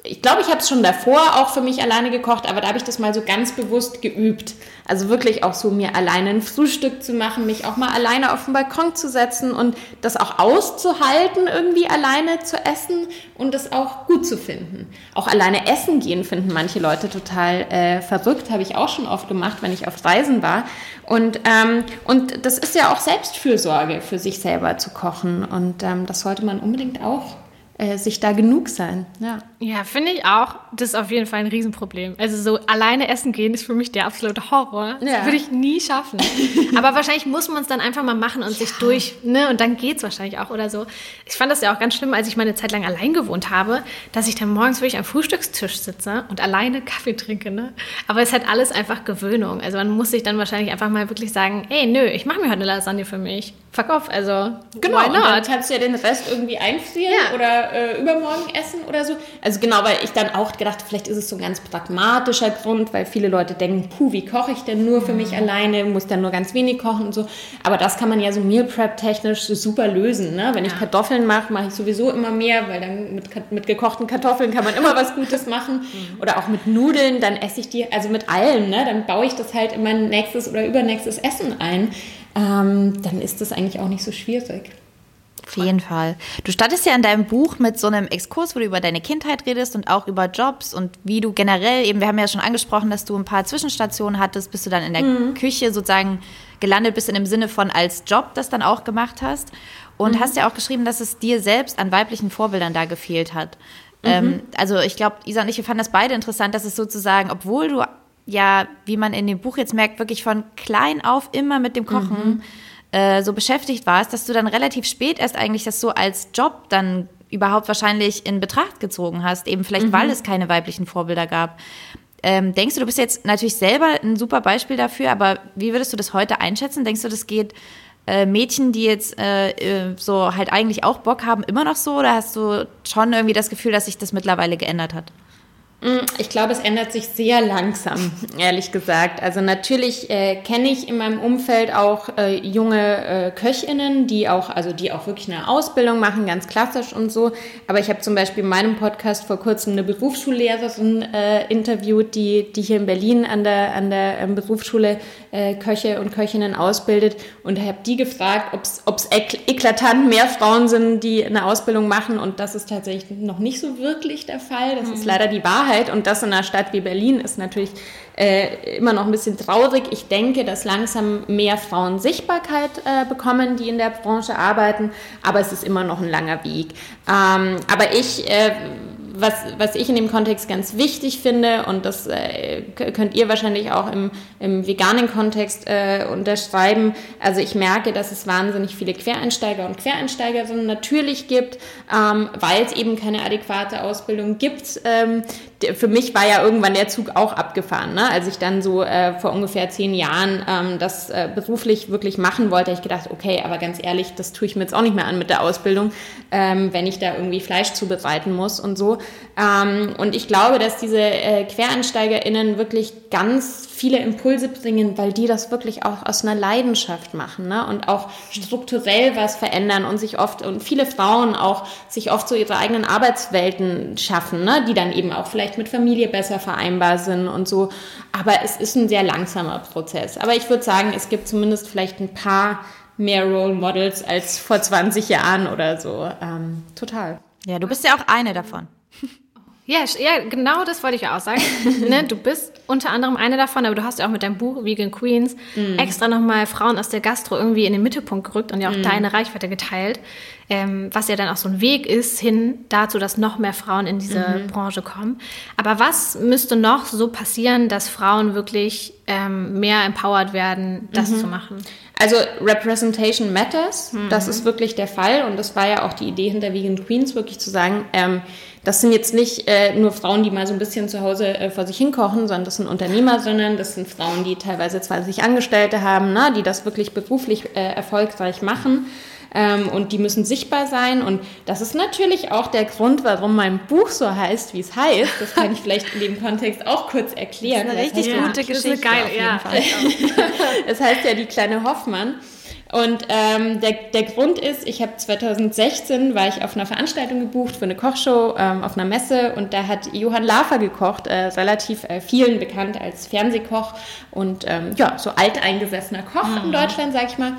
ich glaube, ich habe es schon davor auch für mich alleine gekocht, aber da habe ich das mal so ganz bewusst geübt. Also wirklich auch so mir alleine ein Frühstück zu machen, mich auch mal alleine auf den Balkon zu setzen und das auch auszuhalten, irgendwie alleine zu essen und das auch gut zu finden. Auch alleine essen gehen finden manche Leute total äh, verrückt, habe ich auch schon oft gemacht, wenn ich auf Reisen war. Und, ähm, und das ist ja auch Selbstfürsorge, für sich selber zu kochen und ähm, das sollte man unbedingt auch äh, sich da genug sein. Ja, ja finde ich auch. Das ist auf jeden Fall ein Riesenproblem. Also so alleine essen gehen ist für mich der absolute Horror. Das ja. würde ich nie schaffen. Aber wahrscheinlich muss man es dann einfach mal machen und ja. sich durch, ne? Und dann geht es wahrscheinlich auch oder so. Ich fand das ja auch ganz schlimm, als ich meine Zeit lang allein gewohnt habe, dass ich dann morgens wirklich am Frühstückstisch sitze und alleine Kaffee trinke, ne? Aber es hat alles einfach Gewöhnung. Also man muss sich dann wahrscheinlich einfach mal wirklich sagen, ey, nö, ich mache mir heute eine Lasagne für mich. Fuck off, also genau, why not? Und dann kannst du ja den Rest irgendwie einfrieren ja. oder äh, übermorgen essen oder so. Also genau, weil ich dann auch gedacht, vielleicht ist es so ein ganz pragmatischer Grund, weil viele Leute denken, puh, wie koche ich denn nur für mich mhm. alleine, muss dann nur ganz wenig kochen und so. Aber das kann man ja so Meal Prep technisch super lösen. Ne? Wenn ich Kartoffeln mache, mache ich sowieso immer mehr, weil dann mit, mit gekochten Kartoffeln kann man immer was Gutes machen. Mhm. Oder auch mit Nudeln, dann esse ich die, also mit allem, ne? dann baue ich das halt in mein nächstes oder übernächstes Essen ein. Ähm, dann ist das eigentlich auch nicht so schwierig. Auf jeden Fall. Du startest ja in deinem Buch mit so einem Exkurs, wo du über deine Kindheit redest und auch über Jobs und wie du generell eben, wir haben ja schon angesprochen, dass du ein paar Zwischenstationen hattest, bis du dann in der mhm. Küche sozusagen gelandet bist, in dem Sinne von als Job das dann auch gemacht hast. Und mhm. hast ja auch geschrieben, dass es dir selbst an weiblichen Vorbildern da gefehlt hat. Mhm. Ähm, also ich glaube, Isa und ich, wir fanden das beide interessant, dass es sozusagen, obwohl du ja, wie man in dem Buch jetzt merkt, wirklich von klein auf immer mit dem Kochen mhm äh, so beschäftigt warst, dass du dann relativ spät erst eigentlich das so als Job dann überhaupt wahrscheinlich in Betracht gezogen hast, eben vielleicht mhm. weil es keine weiblichen Vorbilder gab. Ähm, denkst du, du bist jetzt natürlich selber ein super Beispiel dafür, aber wie würdest du das heute einschätzen? Denkst du, das geht äh, Mädchen, die jetzt äh, äh so halt eigentlich auch Bock haben, immer noch so? Oder hast du schon irgendwie das Gefühl, dass sich das mittlerweile geändert hat? Mm, ich glaube, es ändert sich sehr langsam, ehrlich gesagt. Also natürlich äh, kenne ich in meinem Umfeld auch äh, junge äh, Köchinnen, die auch, also die auch wirklich eine Ausbildung machen, ganz klassisch und so. Aber ich habe zum Beispiel in meinem Podcast vor kurzem eine Berufsschullehrerin äh, interviewt, die, die hier in Berlin an der, an der ähm, Berufsschule äh, Köche und Köchinnen ausbildet und habe die gefragt, ob es eklatant mehr Frauen sind, die eine Ausbildung machen und das ist tatsächlich noch nicht so wirklich der Fall. Das mhm. ist leider die Wahrheit. Wahrheit und das in einer Stadt wie Berlin ist natürlich äh, immer noch ein bisschen traurig. Ich denke, dass langsam mehr Frauen Sichtbarkeit äh, bekommen, die in der Branche arbeiten, aber es ist immer noch ein langer Weg. Ähm, aber ich äh, was, was ich in dem Kontext ganz wichtig finde, und das äh, könnt ihr wahrscheinlich auch im, im veganen Kontext äh, unterschreiben, also ich merke, dass es wahnsinnig viele Quereinsteiger und Quereinsteigerinnen natürlich gibt, ähm, weil es eben keine adäquate Ausbildung gibt. Ähm, für mich war ja irgendwann der Zug auch abgefahren. Ne? Als ich dann so äh, vor ungefähr zehn Jahren ähm, das äh, beruflich wirklich machen wollte, ich gedacht, okay, aber ganz ehrlich, das tue ich mir jetzt auch nicht mehr an mit der Ausbildung, ähm, wenn ich da irgendwie Fleisch zubereiten muss und so. Ähm, und ich glaube, dass diese äh, QuereinsteigerInnen wirklich ganz viele Impulse bringen, weil die das wirklich auch aus einer Leidenschaft machen ne? und auch strukturell was verändern und sich oft, und viele Frauen auch sich oft so ihre eigenen Arbeitswelten schaffen, ne? die dann eben auch vielleicht mit Familie besser vereinbar sind und so. Aber es ist ein sehr langsamer Prozess. Aber ich würde sagen, es gibt zumindest vielleicht ein paar mehr Role Models als vor 20 Jahren oder so. Ähm, total. Ja, du bist ja auch eine davon. Ja, ja, genau das wollte ich auch sagen. ne, du bist unter anderem eine davon, aber du hast ja auch mit deinem Buch Vegan Queens mm. extra nochmal Frauen aus der Gastro irgendwie in den Mittelpunkt gerückt und ja auch mm. deine Reichweite geteilt, ähm, was ja dann auch so ein Weg ist hin dazu, dass noch mehr Frauen in diese mm Branche kommen. Aber was müsste noch so passieren, dass Frauen wirklich ähm, mehr empowered werden, das -hmm. zu machen? Also Representation matters, das ist wirklich der Fall und das war ja auch die Idee hinter Vegan Queens, wirklich zu sagen, ähm, das sind jetzt nicht äh, nur Frauen, die mal so ein bisschen zu Hause äh, vor sich hinkochen, sondern das sind Unternehmer, sondern das sind Frauen, die teilweise 20 Angestellte haben, na, die das wirklich beruflich äh, erfolgreich machen. Ähm, und die müssen sichtbar sein. Und das ist natürlich auch der Grund, warum mein Buch so heißt, wie es heißt. Das kann ich vielleicht in dem Kontext auch kurz erklären. Das ist eine richtig gute Geschichte. Das ist geil, ja. es heißt ja die kleine Hoffmann. Und ähm, der, der Grund ist, ich habe 2016 war ich auf einer Veranstaltung gebucht für eine Kochshow ähm, auf einer Messe und da hat Johann Lafer gekocht, äh, relativ äh, vielen bekannt als Fernsehkoch und ähm, ja, so alteingesessener Koch mhm. in Deutschland, sag ich mal.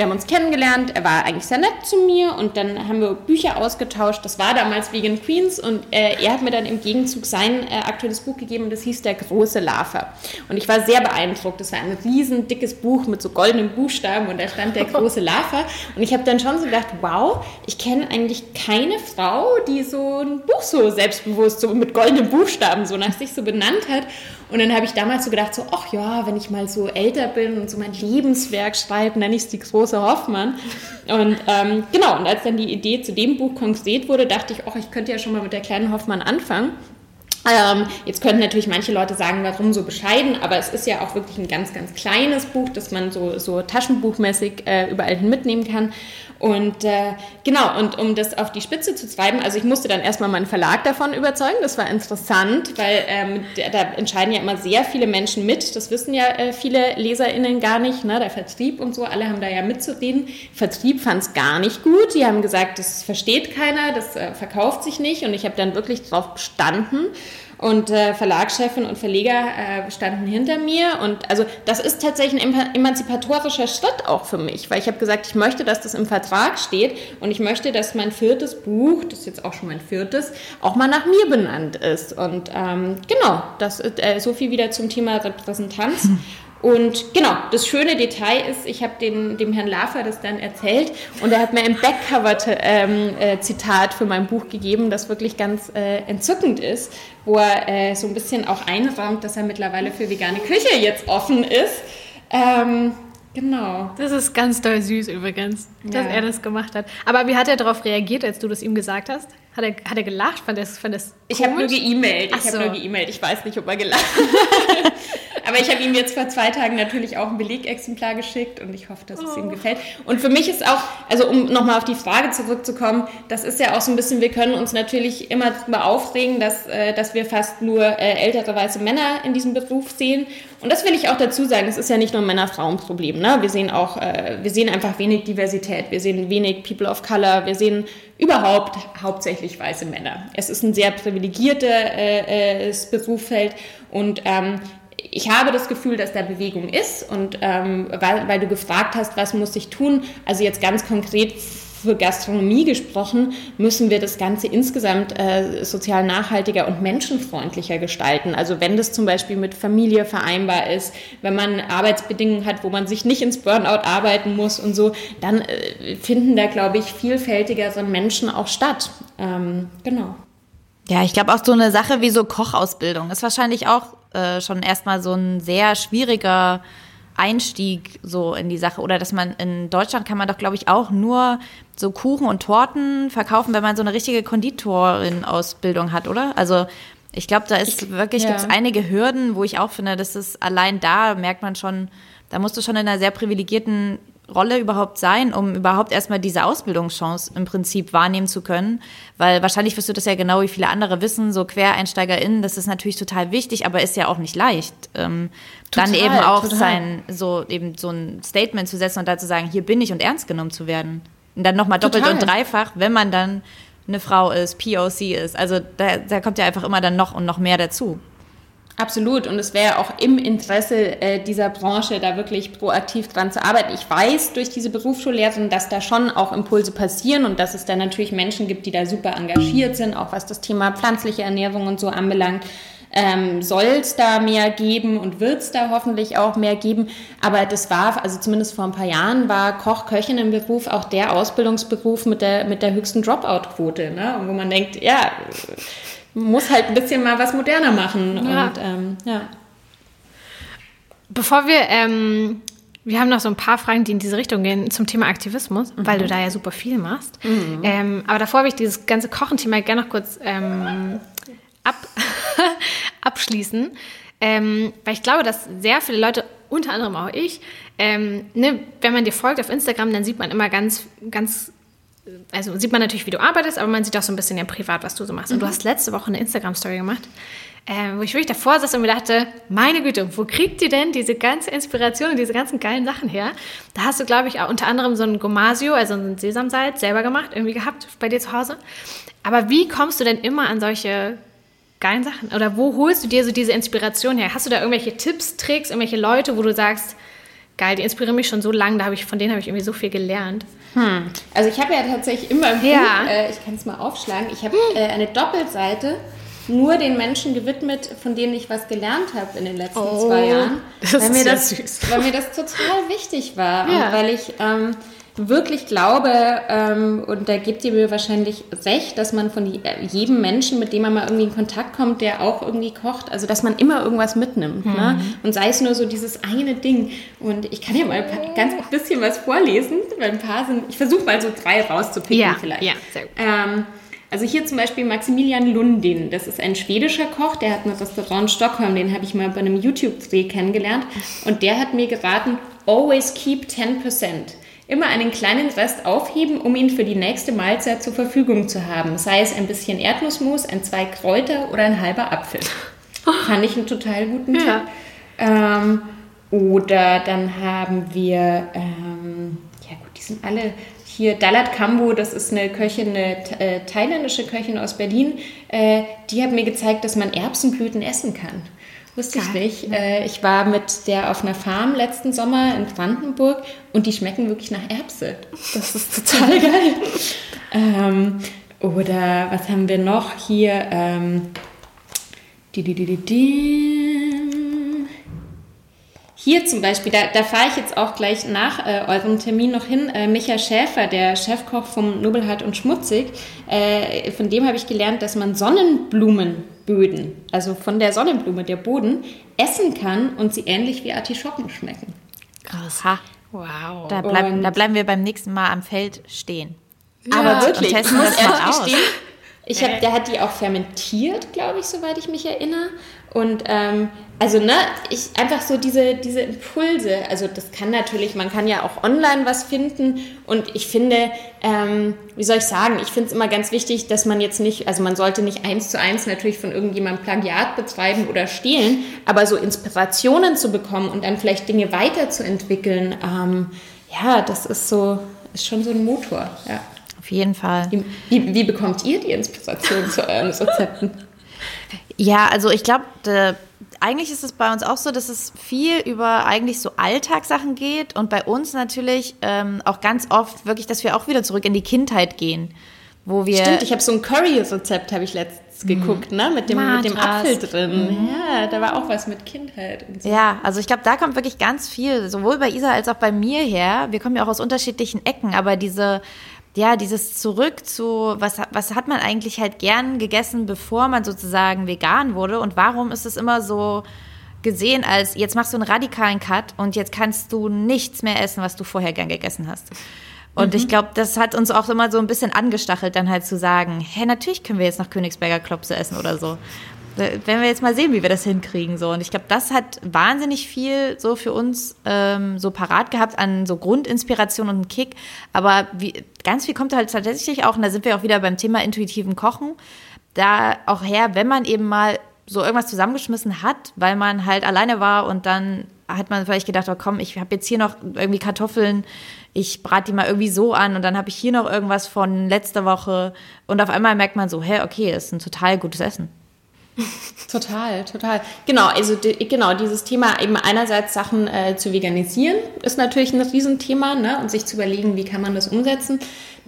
Wir haben uns kennengelernt, er war eigentlich sehr nett zu mir und dann haben wir Bücher ausgetauscht. Das war damals Vegan Queens und äh, er hat mir dann im Gegenzug sein äh, aktuelles Buch gegeben und das hieß Der große Larver. Und ich war sehr beeindruckt. Das war ein riesen dickes Buch mit so goldenen Buchstaben und da stand Der große Larver. Und ich habe dann schon so gedacht, wow, ich kenne eigentlich keine Frau, die so ein Buch so selbstbewusst, so mit goldenen Buchstaben so nach sich so benannt hat. Und dann habe ich damals so gedacht, so, ach ja, wenn ich mal so älter bin und so mein Lebenswerk schreibe, nenne ich es die große Hoffmann. Und ähm, genau, und als dann die Idee zu dem Buch konkret wurde, dachte ich, ach, ich könnte ja schon mal mit der kleinen Hoffmann anfangen. Ähm, jetzt könnten natürlich manche Leute sagen, warum so bescheiden, aber es ist ja auch wirklich ein ganz, ganz kleines Buch, das man so, so taschenbuchmäßig äh, überall hin mitnehmen kann. Und äh, genau, und um das auf die Spitze zu treiben, also ich musste dann erstmal meinen Verlag davon überzeugen, das war interessant, weil ähm, da entscheiden ja immer sehr viele Menschen mit, das wissen ja äh, viele LeserInnen gar nicht, ne? der Vertrieb und so, alle haben da ja mitzureden. Vertrieb fand es gar nicht gut, die haben gesagt, das versteht keiner, das äh, verkauft sich nicht und ich habe dann wirklich darauf bestanden, und äh, Verlagschefin und Verleger äh, standen hinter mir. Und also das ist tatsächlich ein emanzipatorischer Schritt auch für mich, weil ich habe gesagt, ich möchte, dass das im Vertrag steht und ich möchte, dass mein viertes Buch, das ist jetzt auch schon mein viertes, auch mal nach mir benannt ist. Und ähm, genau, das äh, so viel wieder zum Thema Repräsentanz. Und genau, das schöne Detail ist, ich habe dem Herrn Lafer das dann erzählt und er hat mir ein Backcover-Zitat ähm, äh, für mein Buch gegeben, das wirklich ganz äh, entzückend ist, wo er äh, so ein bisschen auch einräumt, dass er mittlerweile für vegane Küche jetzt offen ist. Ähm, Genau. Das ist ganz doll süß übrigens, dass ja. er das gemacht hat. Aber wie hat er darauf reagiert, als du das ihm gesagt hast? Hat er, hat er gelacht? Fand das, fand das ich habe nur geemailt. Ich so. habe nur geemailt. Ich weiß nicht, ob er gelacht hat. Aber ich habe ihm jetzt vor zwei Tagen natürlich auch ein Belegexemplar geschickt und ich hoffe, dass es ihm oh. gefällt. Und für mich ist auch, also um nochmal auf die Frage zurückzukommen, das ist ja auch so ein bisschen, wir können uns natürlich immer darüber aufregen, dass, äh, dass wir fast nur äh, ältere weiße Männer in diesem Beruf sehen. Und das will ich auch dazu sagen, es ist ja nicht nur ein Männer-Frauen-Problem. Ne? Wir sehen auch, äh, wir sehen einfach wenig Diversität, wir sehen wenig People of Color, wir sehen überhaupt hauptsächlich weiße Männer. Es ist ein sehr privilegiertes äh, äh, Berufsfeld und ähm, ich habe das Gefühl, dass da Bewegung ist und ähm, weil, weil du gefragt hast, was muss ich tun, also jetzt ganz konkret für Gastronomie gesprochen, müssen wir das Ganze insgesamt äh, sozial nachhaltiger und menschenfreundlicher gestalten. Also wenn das zum Beispiel mit Familie vereinbar ist, wenn man Arbeitsbedingungen hat, wo man sich nicht ins Burnout arbeiten muss und so, dann äh, finden da, glaube ich, vielfältigere Menschen auch statt. Ähm, genau. Ja, ich glaube auch so eine Sache wie so Kochausbildung ist wahrscheinlich auch äh, schon erstmal so ein sehr schwieriger Einstieg so in die Sache. Oder dass man in Deutschland kann man doch, glaube ich, auch nur so Kuchen und Torten verkaufen, wenn man so eine richtige Konditorin-Ausbildung hat, oder? Also ich glaube, da ist ich, wirklich, ja. gibt es einige Hürden, wo ich auch finde, dass es allein da merkt man schon, da musst du schon in einer sehr privilegierten Rolle überhaupt sein, um überhaupt erstmal diese Ausbildungschance im Prinzip wahrnehmen zu können? Weil wahrscheinlich wirst du das ja genau wie viele andere wissen, so QuereinsteigerInnen, das ist natürlich total wichtig, aber ist ja auch nicht leicht. Ähm, total, dann eben auch total. sein, so eben so ein Statement zu setzen und da zu sagen, hier bin ich und ernst genommen zu werden. Und dann nochmal doppelt total. und dreifach, wenn man dann eine Frau ist, POC ist. Also da, da kommt ja einfach immer dann noch und noch mehr dazu. Absolut. Und es wäre auch im Interesse äh, dieser Branche, da wirklich proaktiv dran zu arbeiten. Ich weiß durch diese Berufsschullehrerin, dass da schon auch Impulse passieren und dass es da natürlich Menschen gibt, die da super engagiert sind, auch was das Thema pflanzliche Ernährung und so anbelangt. Ähm, soll es da mehr geben und wird es da hoffentlich auch mehr geben. Aber das war, also zumindest vor ein paar Jahren, war Koch, Köchin im Beruf auch der Ausbildungsberuf mit der, mit der höchsten Dropout-Quote, ne? wo man denkt, ja, muss halt ein bisschen mal was moderner machen. Ja. Und, ähm, ja. Bevor wir, ähm, wir haben noch so ein paar Fragen, die in diese Richtung gehen zum Thema Aktivismus, mhm. weil du da ja super viel machst. Mhm. Ähm, aber davor habe ich dieses ganze Kochenthema gerne noch kurz ähm, ab, abschließen, ähm, weil ich glaube, dass sehr viele Leute, unter anderem auch ich, ähm, ne, wenn man dir folgt auf Instagram, dann sieht man immer ganz, ganz also sieht man natürlich, wie du arbeitest, aber man sieht auch so ein bisschen ja privat, was du so machst. Und du mhm. hast letzte Woche eine Instagram-Story gemacht, äh, wo ich wirklich davor saß und mir dachte, meine Güte, wo kriegt ihr denn diese ganze Inspiration und diese ganzen geilen Sachen her? Da hast du, glaube ich, auch unter anderem so ein Gomasio, also ein Sesamsalz, selber gemacht, irgendwie gehabt bei dir zu Hause. Aber wie kommst du denn immer an solche geilen Sachen? Oder wo holst du dir so diese Inspiration her? Hast du da irgendwelche Tipps, Tricks, irgendwelche Leute, wo du sagst, geil, die inspirieren mich schon so lange, da ich, von denen habe ich irgendwie so viel gelernt. Hm. Also ich habe ja tatsächlich immer im ja. Buch, äh, ich kann es mal aufschlagen, ich habe äh, eine Doppelseite nur den Menschen gewidmet, von denen ich was gelernt habe in den letzten oh, zwei Jahren. Das weil, mir das, süß. weil mir das total wichtig war ja. und weil ich ähm, wirklich glaube, ähm, und da gibt ihr mir wahrscheinlich recht, dass man von jedem Menschen, mit dem man mal irgendwie in Kontakt kommt, der auch irgendwie kocht, also dass man immer irgendwas mitnimmt. Ne? Mhm. Ne? Und sei es nur so dieses eine Ding. Und ich kann ja mal ein ganz bisschen was vorlesen, weil ein paar sind, ich versuche mal so drei rauszupicken ja, vielleicht. Ja, sehr gut. Ähm, also hier zum Beispiel Maximilian Lundin, das ist ein schwedischer Koch, der hat ein Restaurant in Stockholm, den habe ich mal bei einem YouTube-Dreh kennengelernt und der hat mir geraten, always keep 10% immer einen kleinen Rest aufheben, um ihn für die nächste Mahlzeit zur Verfügung zu haben. Sei es ein bisschen Erdnussmus, ein zwei Kräuter oder ein halber Apfel. Oh. Fand ich einen total guten ja. Tipp. Ähm, oder dann haben wir, ähm, ja gut, die sind alle hier, Dalat Kambo, das ist eine Köchin, eine äh, thailändische Köchin aus Berlin, äh, die hat mir gezeigt, dass man Erbsenblüten essen kann. Wusste ich nicht. Äh, ich war mit der auf einer Farm letzten Sommer in Brandenburg und die schmecken wirklich nach Erbse. Das ist total geil. ähm, oder was haben wir noch hier? Ähm, die, die, die. Hier zum Beispiel, da, da fahre ich jetzt auch gleich nach äh, eurem Termin noch hin. Äh, Micha Schäfer, der Chefkoch vom Nobelhart und Schmutzig, äh, von dem habe ich gelernt, dass man Sonnenblumenböden, also von der Sonnenblume, der Boden, essen kann und sie ähnlich wie Artischocken schmecken. Krass. Ha. Wow. Da, bleib, da bleiben wir beim nächsten Mal am Feld stehen. Ja. Aber wirklich, ich muss ehrlich gestehen, Ich hab, der hat die auch fermentiert, glaube ich, soweit ich mich erinnere. Und ähm, also, ne, ich einfach so diese, diese Impulse, also das kann natürlich, man kann ja auch online was finden und ich finde, ähm, wie soll ich sagen, ich finde es immer ganz wichtig, dass man jetzt nicht, also man sollte nicht eins zu eins natürlich von irgendjemandem Plagiat betreiben oder stehlen, aber so Inspirationen zu bekommen und dann vielleicht Dinge weiterzuentwickeln, ähm, ja, das ist so, ist schon so ein Motor, ja. Auf jeden Fall. Wie, wie, bekommt ihr die Inspiration zu euren Rezepten? Ja, also ich glaube, eigentlich ist es bei uns auch so, dass es viel über eigentlich so Alltagssachen geht und bei uns natürlich ähm, auch ganz oft wirklich, dass wir auch wieder zurück in die Kindheit gehen, wo wir Stimmt, ich habe so ein Curry-Rezept habe ich letztens mhm. geguckt, ne, mit dem, mit dem Apfel drin. Mhm. Ja, da war auch was mit Kindheit. So. Ja, also ich glaube, da kommt wirklich ganz viel, sowohl bei Isa als auch bei mir her. Wir kommen ja auch aus unterschiedlichen Ecken, aber diese ja, dieses Zurück zu, was, was hat man eigentlich halt gern gegessen, bevor man sozusagen vegan wurde und warum ist es immer so gesehen als, jetzt machst du einen radikalen Cut und jetzt kannst du nichts mehr essen, was du vorher gern gegessen hast. Und mhm. ich glaube, das hat uns auch immer so ein bisschen angestachelt, dann halt zu sagen, hä, natürlich können wir jetzt noch Königsberger Klopse essen oder so. Wenn wir jetzt mal sehen, wie wir das hinkriegen. So. Und ich glaube, das hat wahnsinnig viel so für uns ähm, so parat gehabt an so Grundinspiration und Kick. Aber wie, ganz viel kommt halt tatsächlich auch, und da sind wir auch wieder beim Thema intuitiven Kochen, da auch her, wenn man eben mal so irgendwas zusammengeschmissen hat, weil man halt alleine war und dann hat man vielleicht gedacht, oh komm, ich habe jetzt hier noch irgendwie Kartoffeln, ich brate die mal irgendwie so an und dann habe ich hier noch irgendwas von letzter Woche und auf einmal merkt man so, hä, okay, ist ein total gutes Essen. Total, total. Genau, also die, genau dieses Thema eben einerseits Sachen äh, zu veganisieren ist natürlich ein Riesenthema ne? und sich zu überlegen, wie kann man das umsetzen.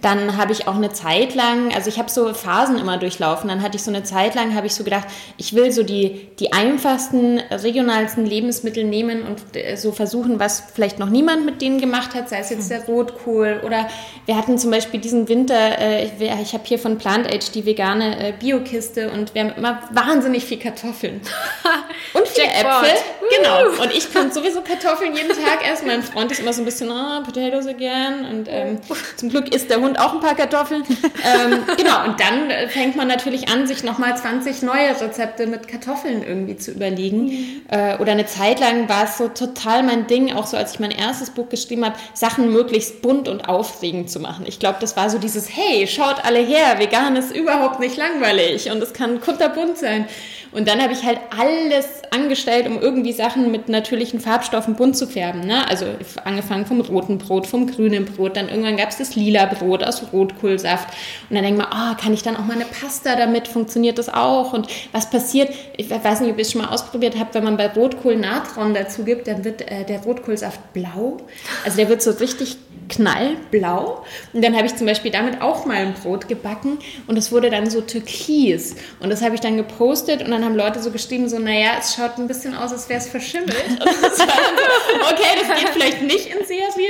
Dann habe ich auch eine Zeit lang, also ich habe so Phasen immer durchlaufen, dann hatte ich so eine Zeit lang, habe ich so gedacht, ich will so die, die einfachsten, regionalsten Lebensmittel nehmen und äh, so versuchen, was vielleicht noch niemand mit denen gemacht hat, sei es jetzt der Rotkohl oder wir hatten zum Beispiel diesen Winter, äh, ich habe hier von Plant Age die vegane äh, Biokiste und wir haben immer wahnsinnig viel Kartoffeln und viele Äpfel. Genau. Und ich kann sowieso Kartoffeln jeden Tag essen. Mein Freund ist immer so ein bisschen, ah, oh, Potatoes again. Und ähm, zum Glück isst der Hund und auch ein paar Kartoffeln. ähm, genau, und dann fängt man natürlich an, sich nochmal 20 neue Rezepte mit Kartoffeln irgendwie zu überlegen. Mhm. Äh, oder eine Zeit lang war es so total mein Ding, auch so als ich mein erstes Buch geschrieben habe, Sachen möglichst bunt und aufregend zu machen. Ich glaube, das war so dieses, hey, schaut alle her, vegan ist überhaupt nicht langweilig und es kann kunterbunt sein. Und dann habe ich halt alles angestellt, um irgendwie Sachen mit natürlichen Farbstoffen bunt zu färben. Ne? Also angefangen vom roten Brot, vom grünen Brot, dann irgendwann gab es das lila Brot aus Rotkohlsaft. Und dann denkt man, oh, kann ich dann auch mal eine Pasta damit? Funktioniert das auch? Und was passiert? Ich weiß nicht, ob ihr es schon mal ausprobiert habt, wenn man bei Rotkohl Natron dazu gibt, dann wird äh, der Rotkohlsaft blau. Also der wird so richtig knallblau. Und dann habe ich zum Beispiel damit auch mal ein Brot gebacken und es wurde dann so türkis. Und das habe ich dann gepostet und dann haben Leute so geschrieben, so, naja, es schaut ein bisschen aus, als wäre es verschimmelt. Das so, okay, das geht vielleicht nicht in Serie.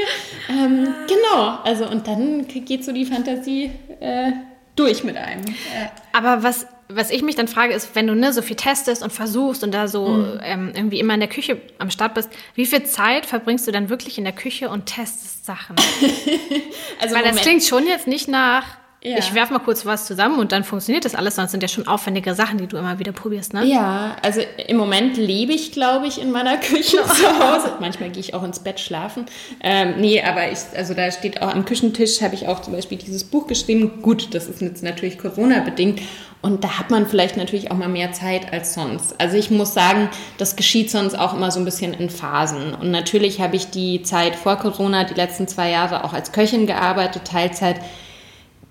Ähm, genau, also und dann geht so die Fantasie äh, durch mit einem. Äh. Aber was was ich mich dann frage, ist, wenn du ne, so viel testest und versuchst und da so mhm. ähm, irgendwie immer in der Küche am Start bist, wie viel Zeit verbringst du dann wirklich in der Küche und testest Sachen? also Weil Moment. das klingt schon jetzt nicht nach ja. Ich werfe mal kurz was zusammen und dann funktioniert das alles, sonst sind ja schon aufwendige Sachen, die du immer wieder probierst, ne? Ja, also im Moment lebe ich, glaube ich, in meiner Küche zu Hause. Manchmal gehe ich auch ins Bett schlafen. Ähm, nee, aber ich, also da steht auch am Küchentisch, habe ich auch zum Beispiel dieses Buch geschrieben. Gut, das ist jetzt natürlich Corona-bedingt. Und da hat man vielleicht natürlich auch mal mehr Zeit als sonst. Also ich muss sagen, das geschieht sonst auch immer so ein bisschen in Phasen. Und natürlich habe ich die Zeit vor Corona, die letzten zwei Jahre auch als Köchin gearbeitet, Teilzeit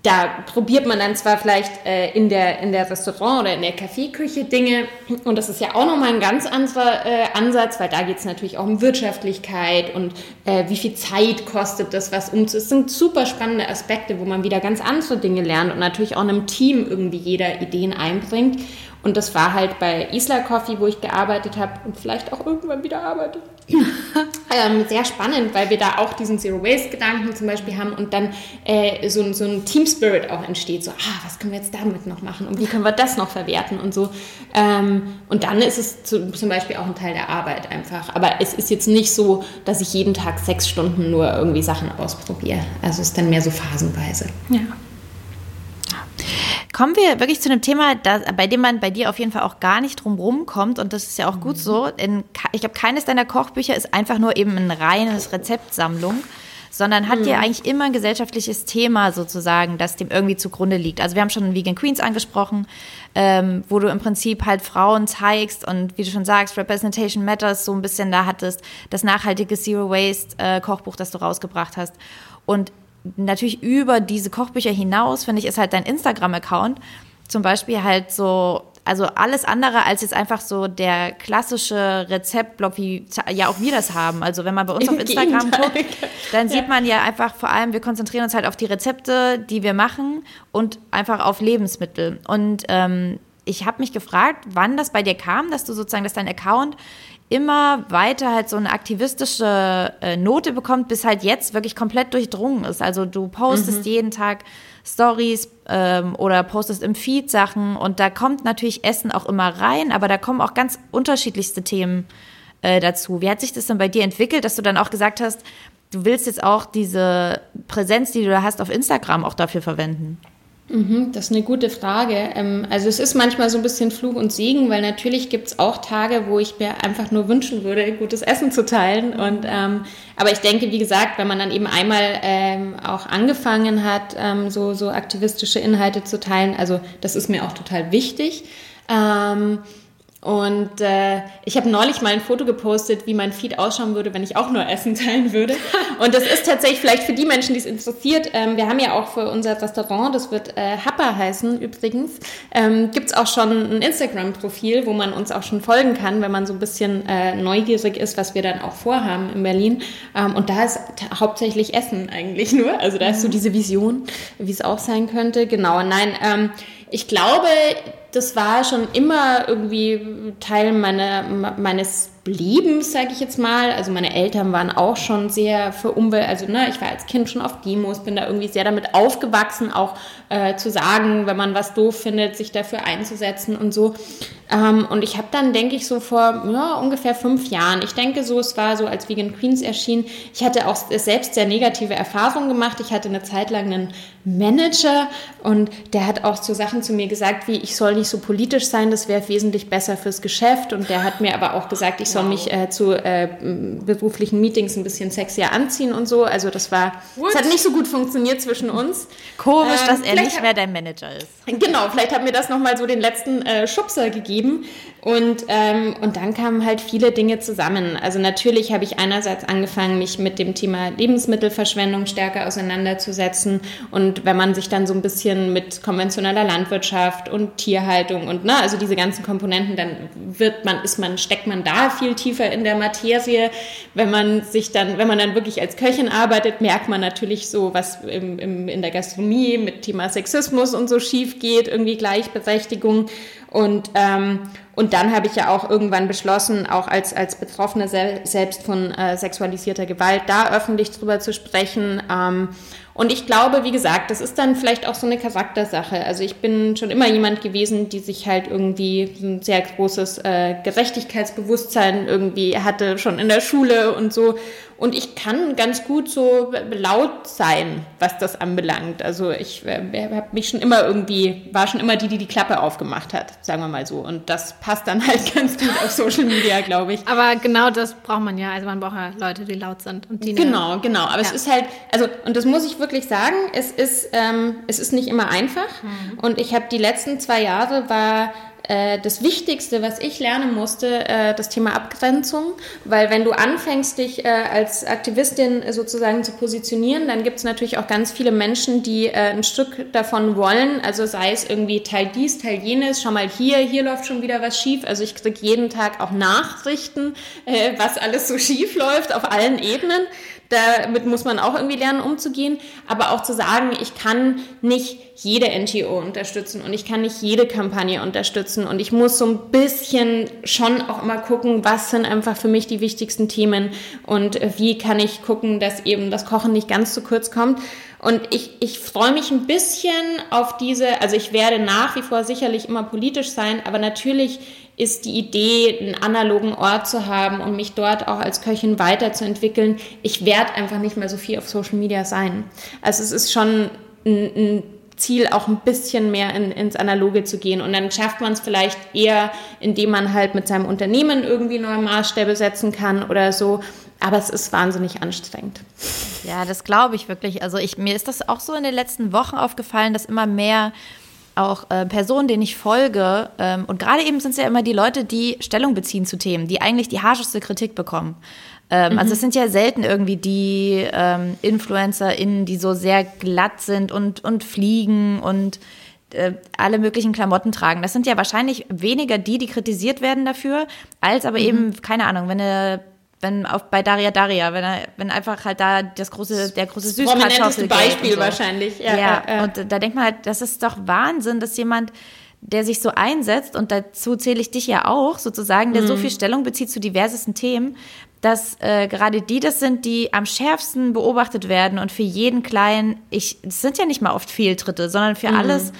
da probiert man dann zwar vielleicht äh, in, der, in der Restaurant- oder in der Kaffeeküche Dinge und das ist ja auch nochmal ein ganz anderer äh, Ansatz, weil da geht es natürlich auch um Wirtschaftlichkeit und äh, wie viel Zeit kostet das, was umzusetzen. Es sind super spannende Aspekte, wo man wieder ganz andere Dinge lernt und natürlich auch einem Team irgendwie jeder Ideen einbringt. Und das war halt bei Isla Coffee, wo ich gearbeitet habe und vielleicht auch irgendwann wieder arbeite. ähm, sehr spannend, weil wir da auch diesen Zero-Waste-Gedanken zum Beispiel haben und dann äh, so, so ein Team-Spirit auch entsteht. So, ah, was können wir jetzt damit noch machen und wie können wir das noch verwerten und so. Ähm, und dann ist es zu, zum Beispiel auch ein Teil der Arbeit einfach. Aber es ist jetzt nicht so, dass ich jeden Tag sechs Stunden nur irgendwie Sachen ausprobiere. Also es ist dann mehr so phasenweise. Ja. Kommen wir wirklich zu einem Thema, das, bei dem man bei dir auf jeden Fall auch gar nicht drum rumkommt. Und das ist ja auch gut so. Denn ich glaube, keines deiner Kochbücher ist einfach nur eben eine reines Rezeptsammlung sondern hat mhm. ja eigentlich immer ein gesellschaftliches Thema sozusagen, das dem irgendwie zugrunde liegt. Also wir haben schon Vegan Queens angesprochen, ähm, wo du im Prinzip halt Frauen zeigst und wie du schon sagst, Representation Matters so ein bisschen da hattest, das nachhaltige Zero Waste äh, Kochbuch, das du rausgebracht hast. Und natürlich über diese Kochbücher hinaus, finde ich, ist halt dein Instagram-Account zum Beispiel halt so also alles andere als jetzt einfach so der klassische Rezeptblog, wie ja auch wir das haben. Also wenn man bei uns Im auf Instagram Gegenteil. guckt, dann sieht ja. man ja einfach vor allem, wir konzentrieren uns halt auf die Rezepte, die wir machen und einfach auf Lebensmittel. Und ähm, ich habe mich gefragt, wann das bei dir kam, dass du sozusagen, dass dein Account immer weiter halt so eine aktivistische äh, Note bekommt, bis halt jetzt wirklich komplett durchdrungen ist. Also du postest mhm. jeden Tag Stories ähm, oder postest im Feed Sachen und da kommt natürlich Essen auch immer rein, aber da kommen auch ganz unterschiedlichste Themen äh, dazu. Wie hat sich das denn bei dir entwickelt, dass du dann auch gesagt hast, du willst jetzt auch diese Präsenz, die du da hast auf Instagram, auch dafür verwenden? Mhm, das ist eine gute Frage. Ähm, also es ist manchmal so ein bisschen Fluch und Segen, weil natürlich gibt es auch Tage, wo ich mir einfach nur wünschen würde, gutes Essen zu teilen. Und ähm, aber ich denke, wie gesagt, wenn man dann eben einmal ähm, auch angefangen hat, ähm, so, so aktivistische Inhalte zu teilen, also das ist mir auch total wichtig. Ähm, und äh, ich habe neulich mal ein Foto gepostet, wie mein Feed ausschauen würde, wenn ich auch nur Essen teilen würde. Und das ist tatsächlich vielleicht für die Menschen, die es interessiert. Ähm, wir haben ja auch für unser Restaurant, das wird äh, Happa heißen übrigens, ähm, gibt auch schon ein Instagram-Profil, wo man uns auch schon folgen kann, wenn man so ein bisschen äh, neugierig ist, was wir dann auch vorhaben in Berlin. Ähm, und da ist hauptsächlich Essen eigentlich nur. Also da ist so mhm. diese Vision, wie es auch sein könnte. Genau, nein, ähm, ich glaube, das war schon immer irgendwie Teil meiner, meines Lebens, sage ich jetzt mal. Also meine Eltern waren auch schon sehr für Umwelt, also ne, ich war als Kind schon auf Demos, bin da irgendwie sehr damit aufgewachsen, auch äh, zu sagen, wenn man was doof findet, sich dafür einzusetzen und so. Ähm, und ich habe dann, denke ich, so vor ja, ungefähr fünf Jahren, ich denke so, es war so, als Vegan Queens erschien, ich hatte auch selbst sehr negative Erfahrungen gemacht. Ich hatte eine Zeit lang einen Manager und der hat auch so Sachen zu mir gesagt, wie ich soll nicht so politisch sein, das wäre wesentlich besser fürs Geschäft. Und der hat mir aber auch gesagt, ich soll mich äh, zu äh, beruflichen Meetings ein bisschen sexier anziehen und so. Also das war, es hat nicht so gut funktioniert zwischen uns. Komisch, ähm, dass er nicht mehr dein Manager ist. Genau, vielleicht hat mir das nochmal so den letzten äh, Schubser gegeben. Und, ähm, und dann kamen halt viele Dinge zusammen. Also natürlich habe ich einerseits angefangen, mich mit dem Thema Lebensmittelverschwendung stärker auseinanderzusetzen. Und wenn man sich dann so ein bisschen mit konventioneller Landwirtschaft und Tierhaltung und ne, also diese ganzen Komponenten, dann wird man, ist man, steckt man da viel tiefer in der Materie. Wenn man sich dann, wenn man dann wirklich als Köchin arbeitet, merkt man natürlich so, was im, im, in der Gastronomie mit Thema Sexismus und so schief geht, irgendwie Gleichberechtigung. Und, ähm, und dann habe ich ja auch irgendwann beschlossen, auch als, als Betroffene sel selbst von äh, sexualisierter Gewalt, da öffentlich drüber zu sprechen. Ähm, und ich glaube, wie gesagt, das ist dann vielleicht auch so eine Charaktersache. Also ich bin schon immer jemand gewesen, die sich halt irgendwie ein sehr großes äh, Gerechtigkeitsbewusstsein irgendwie hatte, schon in der Schule und so. Und ich kann ganz gut so laut sein, was das anbelangt. Also ich äh, habe mich schon immer irgendwie, war schon immer die, die die Klappe aufgemacht hat, sagen wir mal so. Und das passt dann halt ganz gut auf Social Media, glaube ich. Aber genau das braucht man ja. Also man braucht ja Leute, die laut sind. Und die genau, genau. Aber ja. es ist halt, also, und das muss ich wirklich sagen, es ist, ähm, es ist nicht immer einfach. Mhm. Und ich habe die letzten zwei Jahre war äh, das Wichtigste, was ich lernen musste, äh, das Thema Abgrenzung, weil wenn du anfängst, dich äh, als Aktivistin sozusagen zu positionieren, dann gibt es natürlich auch ganz viele Menschen, die ein Stück davon wollen, also sei es irgendwie Teil dies, Teil jenes, schau mal hier, hier läuft schon wieder was schief, also ich kriege jeden Tag auch Nachrichten, was alles so schief läuft auf allen Ebenen. Damit muss man auch irgendwie lernen, umzugehen. Aber auch zu sagen, ich kann nicht jede NGO unterstützen und ich kann nicht jede Kampagne unterstützen und ich muss so ein bisschen schon auch immer gucken, was sind einfach für mich die wichtigsten Themen und wie kann ich gucken, dass eben das Kochen nicht ganz zu kurz kommt. Und ich, ich freue mich ein bisschen auf diese, also ich werde nach wie vor sicherlich immer politisch sein, aber natürlich ist die Idee, einen analogen Ort zu haben und mich dort auch als Köchin weiterzuentwickeln. Ich werde einfach nicht mehr so viel auf Social Media sein. Also es ist schon ein, ein Ziel, auch ein bisschen mehr in, ins Analoge zu gehen. Und dann schafft man es vielleicht eher, indem man halt mit seinem Unternehmen irgendwie neue Maßstäbe setzen kann oder so. Aber es ist wahnsinnig anstrengend. Ja, das glaube ich wirklich. Also ich, mir ist das auch so in den letzten Wochen aufgefallen, dass immer mehr auch äh, Personen, denen ich folge, ähm, und gerade eben sind es ja immer die Leute, die Stellung beziehen zu Themen, die eigentlich die harscheste Kritik bekommen. Ähm, mhm. Also es sind ja selten irgendwie die ähm, InfluencerInnen, die so sehr glatt sind und, und fliegen und äh, alle möglichen Klamotten tragen. Das sind ja wahrscheinlich weniger die, die kritisiert werden dafür, als aber mhm. eben, keine Ahnung, wenn eine wenn auf bei Daria Daria, wenn er, wenn einfach halt da das große, der große Süßkartoffel Beispiel so. wahrscheinlich. Ja, ja, ja, und da denkt man halt, das ist doch Wahnsinn, dass jemand, der sich so einsetzt und dazu zähle ich dich ja auch sozusagen, der mhm. so viel Stellung bezieht zu diversesten Themen, dass äh, gerade die das sind, die am schärfsten beobachtet werden und für jeden kleinen, ich, es sind ja nicht mal oft Fehltritte, sondern für mhm. alles,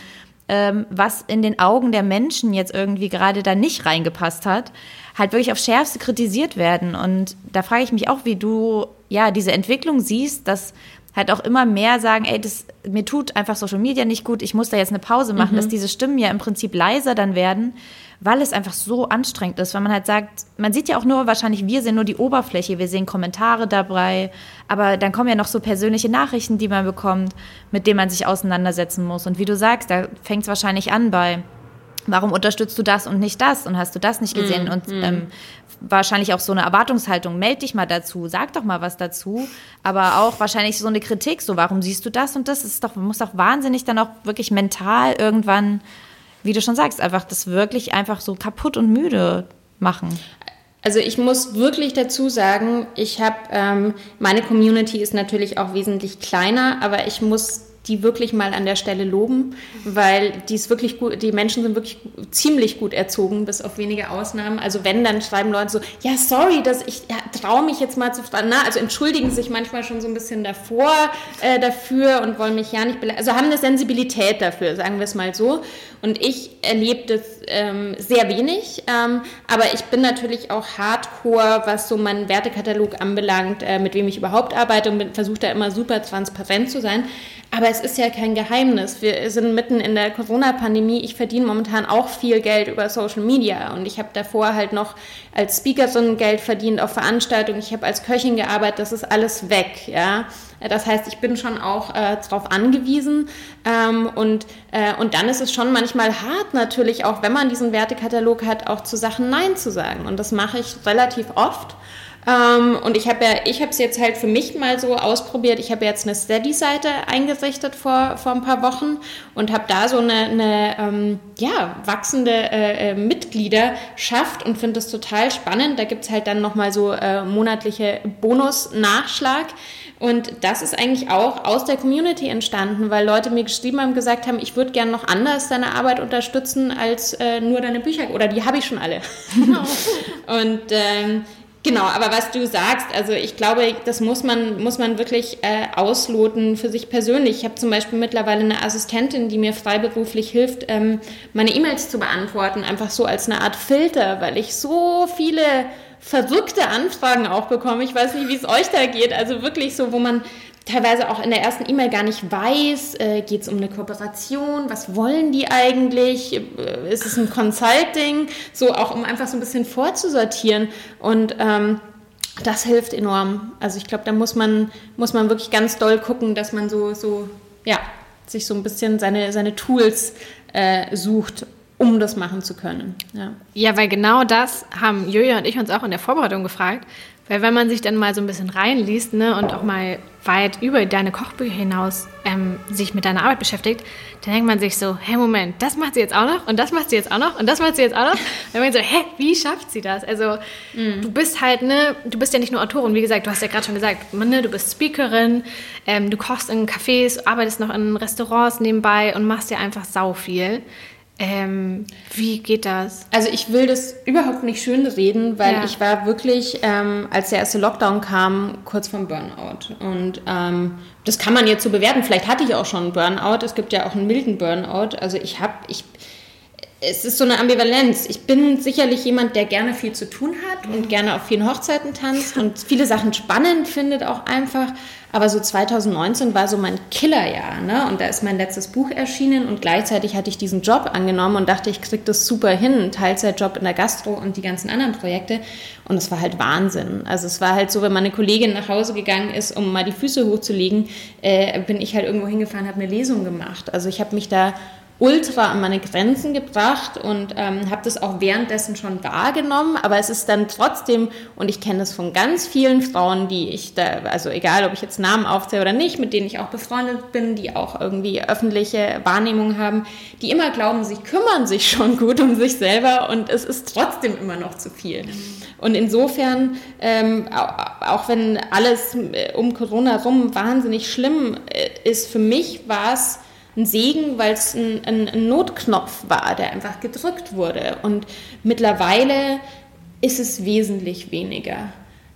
ähm, was in den Augen der Menschen jetzt irgendwie gerade da nicht reingepasst hat, halt wirklich auf schärfste kritisiert werden. Und da frage ich mich auch, wie du ja diese Entwicklung siehst, dass halt auch immer mehr sagen, ey, das, mir tut einfach Social Media nicht gut, ich muss da jetzt eine Pause machen, mhm. dass diese Stimmen ja im Prinzip leiser dann werden, weil es einfach so anstrengend ist, weil man halt sagt, man sieht ja auch nur, wahrscheinlich wir sehen nur die Oberfläche, wir sehen Kommentare dabei, aber dann kommen ja noch so persönliche Nachrichten, die man bekommt, mit denen man sich auseinandersetzen muss. Und wie du sagst, da fängt es wahrscheinlich an bei, warum unterstützt du das und nicht das und hast du das nicht gesehen? Mm, und mm. Ähm, wahrscheinlich auch so eine Erwartungshaltung, meld dich mal dazu, sag doch mal was dazu, aber auch wahrscheinlich so eine Kritik, so warum siehst du das und das? das ist doch, man muss doch wahnsinnig dann auch wirklich mental irgendwann wie du schon sagst, einfach das wirklich einfach so kaputt und müde machen. Also ich muss wirklich dazu sagen, ich habe, ähm, meine Community ist natürlich auch wesentlich kleiner, aber ich muss die wirklich mal an der Stelle loben, weil die ist wirklich gut, die Menschen sind wirklich ziemlich gut erzogen, bis auf wenige Ausnahmen. Also wenn, dann schreiben Leute so, ja, sorry, dass ich ja, traue mich jetzt mal zu fragen, na, also entschuldigen sich manchmal schon so ein bisschen davor äh, dafür und wollen mich ja nicht also haben eine Sensibilität dafür, sagen wir es mal so. Und ich erlebe das ähm, sehr wenig, ähm, aber ich bin natürlich auch hardcore, was so meinen Wertekatalog anbelangt, äh, mit wem ich überhaupt arbeite und versuche da immer super transparent zu sein. Aber es ist ja kein Geheimnis. Wir sind mitten in der Corona-Pandemie. Ich verdiene momentan auch viel Geld über Social Media und ich habe davor halt noch als Speakerin Geld verdient auf Veranstaltungen. Ich habe als Köchin gearbeitet. Das ist alles weg, ja. Das heißt, ich bin schon auch äh, darauf angewiesen. Ähm, und, äh, und dann ist es schon manchmal hart natürlich, auch wenn man diesen Wertekatalog hat, auch zu Sachen Nein zu sagen. Und das mache ich relativ oft. Ähm, und ich habe ja, ich habe es jetzt halt für mich mal so ausprobiert. Ich habe jetzt eine Steady-Seite eingerichtet vor, vor ein paar Wochen und habe da so eine, eine ähm, ja, wachsende äh, äh, Mitgliederschaft und finde das total spannend. Da gibt es halt dann nochmal so äh, monatliche Bonus-Nachschlag. Und das ist eigentlich auch aus der Community entstanden, weil Leute mir geschrieben haben, gesagt haben, ich würde gerne noch anders deine Arbeit unterstützen als äh, nur deine Bücher. Oder die habe ich schon alle. und ähm, Genau, aber was du sagst, also ich glaube, das muss man, muss man wirklich äh, ausloten für sich persönlich. Ich habe zum Beispiel mittlerweile eine Assistentin, die mir freiberuflich hilft, ähm, meine E-Mails zu beantworten, einfach so als eine Art Filter, weil ich so viele verrückte Anfragen auch bekomme. Ich weiß nicht, wie es euch da geht. Also wirklich so, wo man teilweise auch in der ersten E-Mail gar nicht weiß, äh, geht es um eine Kooperation, was wollen die eigentlich, äh, ist es ein Consulting, so auch um einfach so ein bisschen vorzusortieren und ähm, das hilft enorm. Also ich glaube, da muss man, muss man wirklich ganz doll gucken, dass man so, so ja, sich so ein bisschen seine, seine Tools äh, sucht, um das machen zu können. Ja. ja, weil genau das haben Julia und ich uns auch in der Vorbereitung gefragt. Weil wenn man sich dann mal so ein bisschen reinliest ne, und auch mal weit über deine Kochbücher hinaus ähm, sich mit deiner Arbeit beschäftigt, dann denkt man sich so, hey Moment, das macht sie jetzt auch noch und das macht sie jetzt auch noch und das macht sie jetzt auch noch. dann denkt man so, hä, wie schafft sie das? Also mhm. du bist halt, ne, du bist ja nicht nur Autorin, wie gesagt, du hast ja gerade schon gesagt, ne, du bist Speakerin, ähm, du kochst in Cafés, arbeitest noch in Restaurants nebenbei und machst ja einfach sau viel. Ähm, wie geht das? Also ich will das überhaupt nicht schön reden, weil ja. ich war wirklich, ähm, als der erste Lockdown kam, kurz vorm Burnout. Und ähm, das kann man jetzt so bewerten. Vielleicht hatte ich auch schon einen Burnout. Es gibt ja auch einen milden Burnout. Also ich habe, ich, es ist so eine Ambivalenz. Ich bin sicherlich jemand, der gerne viel zu tun hat und gerne auf vielen Hochzeiten tanzt und viele Sachen spannend findet auch einfach. Aber so 2019 war so mein Killerjahr, ne? Und da ist mein letztes Buch erschienen und gleichzeitig hatte ich diesen Job angenommen und dachte, ich krieg das super hin, einen Teilzeitjob in der Gastro und die ganzen anderen Projekte. Und es war halt Wahnsinn. Also es war halt so, wenn meine Kollegin nach Hause gegangen ist, um mal die Füße hochzulegen, äh, bin ich halt irgendwo hingefahren, habe eine Lesung gemacht. Also ich habe mich da ultra an meine Grenzen gebracht und ähm, habe das auch währenddessen schon wahrgenommen, aber es ist dann trotzdem, und ich kenne das von ganz vielen Frauen, die ich da, also egal, ob ich jetzt Namen aufzähle oder nicht, mit denen ich auch befreundet bin, die auch irgendwie öffentliche Wahrnehmung haben, die immer glauben, sie kümmern sich schon gut um sich selber und es ist trotzdem immer noch zu viel. Und insofern, ähm, auch wenn alles äh, um Corona rum wahnsinnig schlimm äh, ist, für mich war es ein Segen, weil es ein, ein, ein, Notknopf war, der einfach gedrückt wurde. Und mittlerweile ist es wesentlich weniger.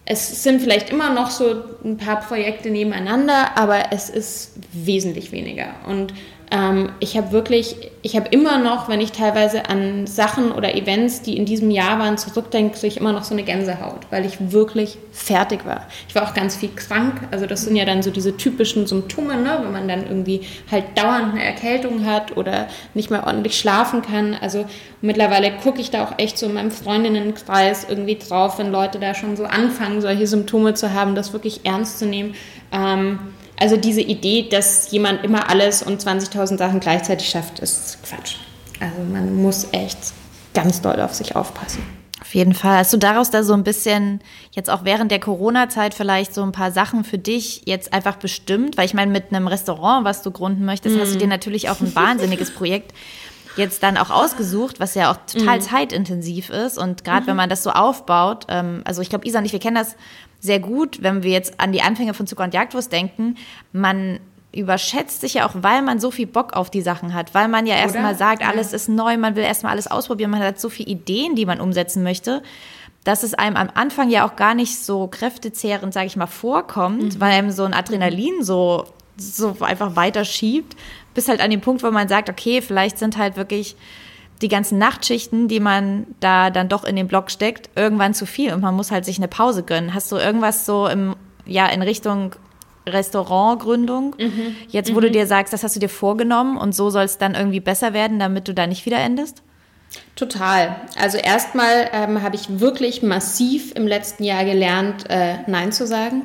Es sind vielleicht immer noch so ein paar Projekte nebeneinander, aber es ist wesentlich weniger. Und ähm, ich habe wirklich, ich habe immer noch, wenn ich teilweise an Sachen oder Events, die in diesem Jahr waren, zurückdenke, kriege ich immer noch so eine Gänsehaut, weil ich wirklich fertig war. Ich war auch ganz viel krank, also das sind ja dann so diese typischen Symptome, ne? wenn man dann irgendwie halt dauernd eine Erkältung hat oder nicht mehr ordentlich schlafen kann. Also mittlerweile gucke ich da auch echt so in meinem Freundinnenkreis irgendwie drauf, wenn Leute da schon so anfangen, solche Symptome zu haben, das wirklich ernst zu nehmen. Ähm, also diese Idee, dass jemand immer alles und 20.000 Sachen gleichzeitig schafft, ist Quatsch. Also man muss echt ganz doll auf sich aufpassen. Auf jeden Fall. Hast du daraus da so ein bisschen jetzt auch während der Corona-Zeit vielleicht so ein paar Sachen für dich jetzt einfach bestimmt? Weil ich meine, mit einem Restaurant, was du gründen möchtest, mm. hast du mhm. dir natürlich auch ein wahnsinniges Projekt jetzt dann auch ausgesucht, was ja auch total mm. zeitintensiv ist. Und gerade mhm. wenn man das so aufbaut, ähm, also ich glaube, Isa und ich, wir kennen das sehr gut, wenn wir jetzt an die Anfänge von Zucker und Jagdwurst denken. Man überschätzt sich ja auch, weil man so viel Bock auf die Sachen hat, weil man ja erstmal sagt, alles ist neu, man will erstmal alles ausprobieren, man hat so viele Ideen, die man umsetzen möchte, dass es einem am Anfang ja auch gar nicht so kräftezehrend, sage ich mal, vorkommt, mhm. weil einem so ein Adrenalin so, so einfach weiterschiebt, bis halt an den Punkt, wo man sagt, okay, vielleicht sind halt wirklich die ganzen Nachtschichten, die man da dann doch in den Block steckt, irgendwann zu viel und man muss halt sich eine Pause gönnen. Hast du irgendwas so im, ja, in Richtung Restaurantgründung, mhm. jetzt wo mhm. du dir sagst, das hast du dir vorgenommen und so soll es dann irgendwie besser werden, damit du da nicht wieder endest? Total. Also erstmal ähm, habe ich wirklich massiv im letzten Jahr gelernt, äh, Nein zu sagen.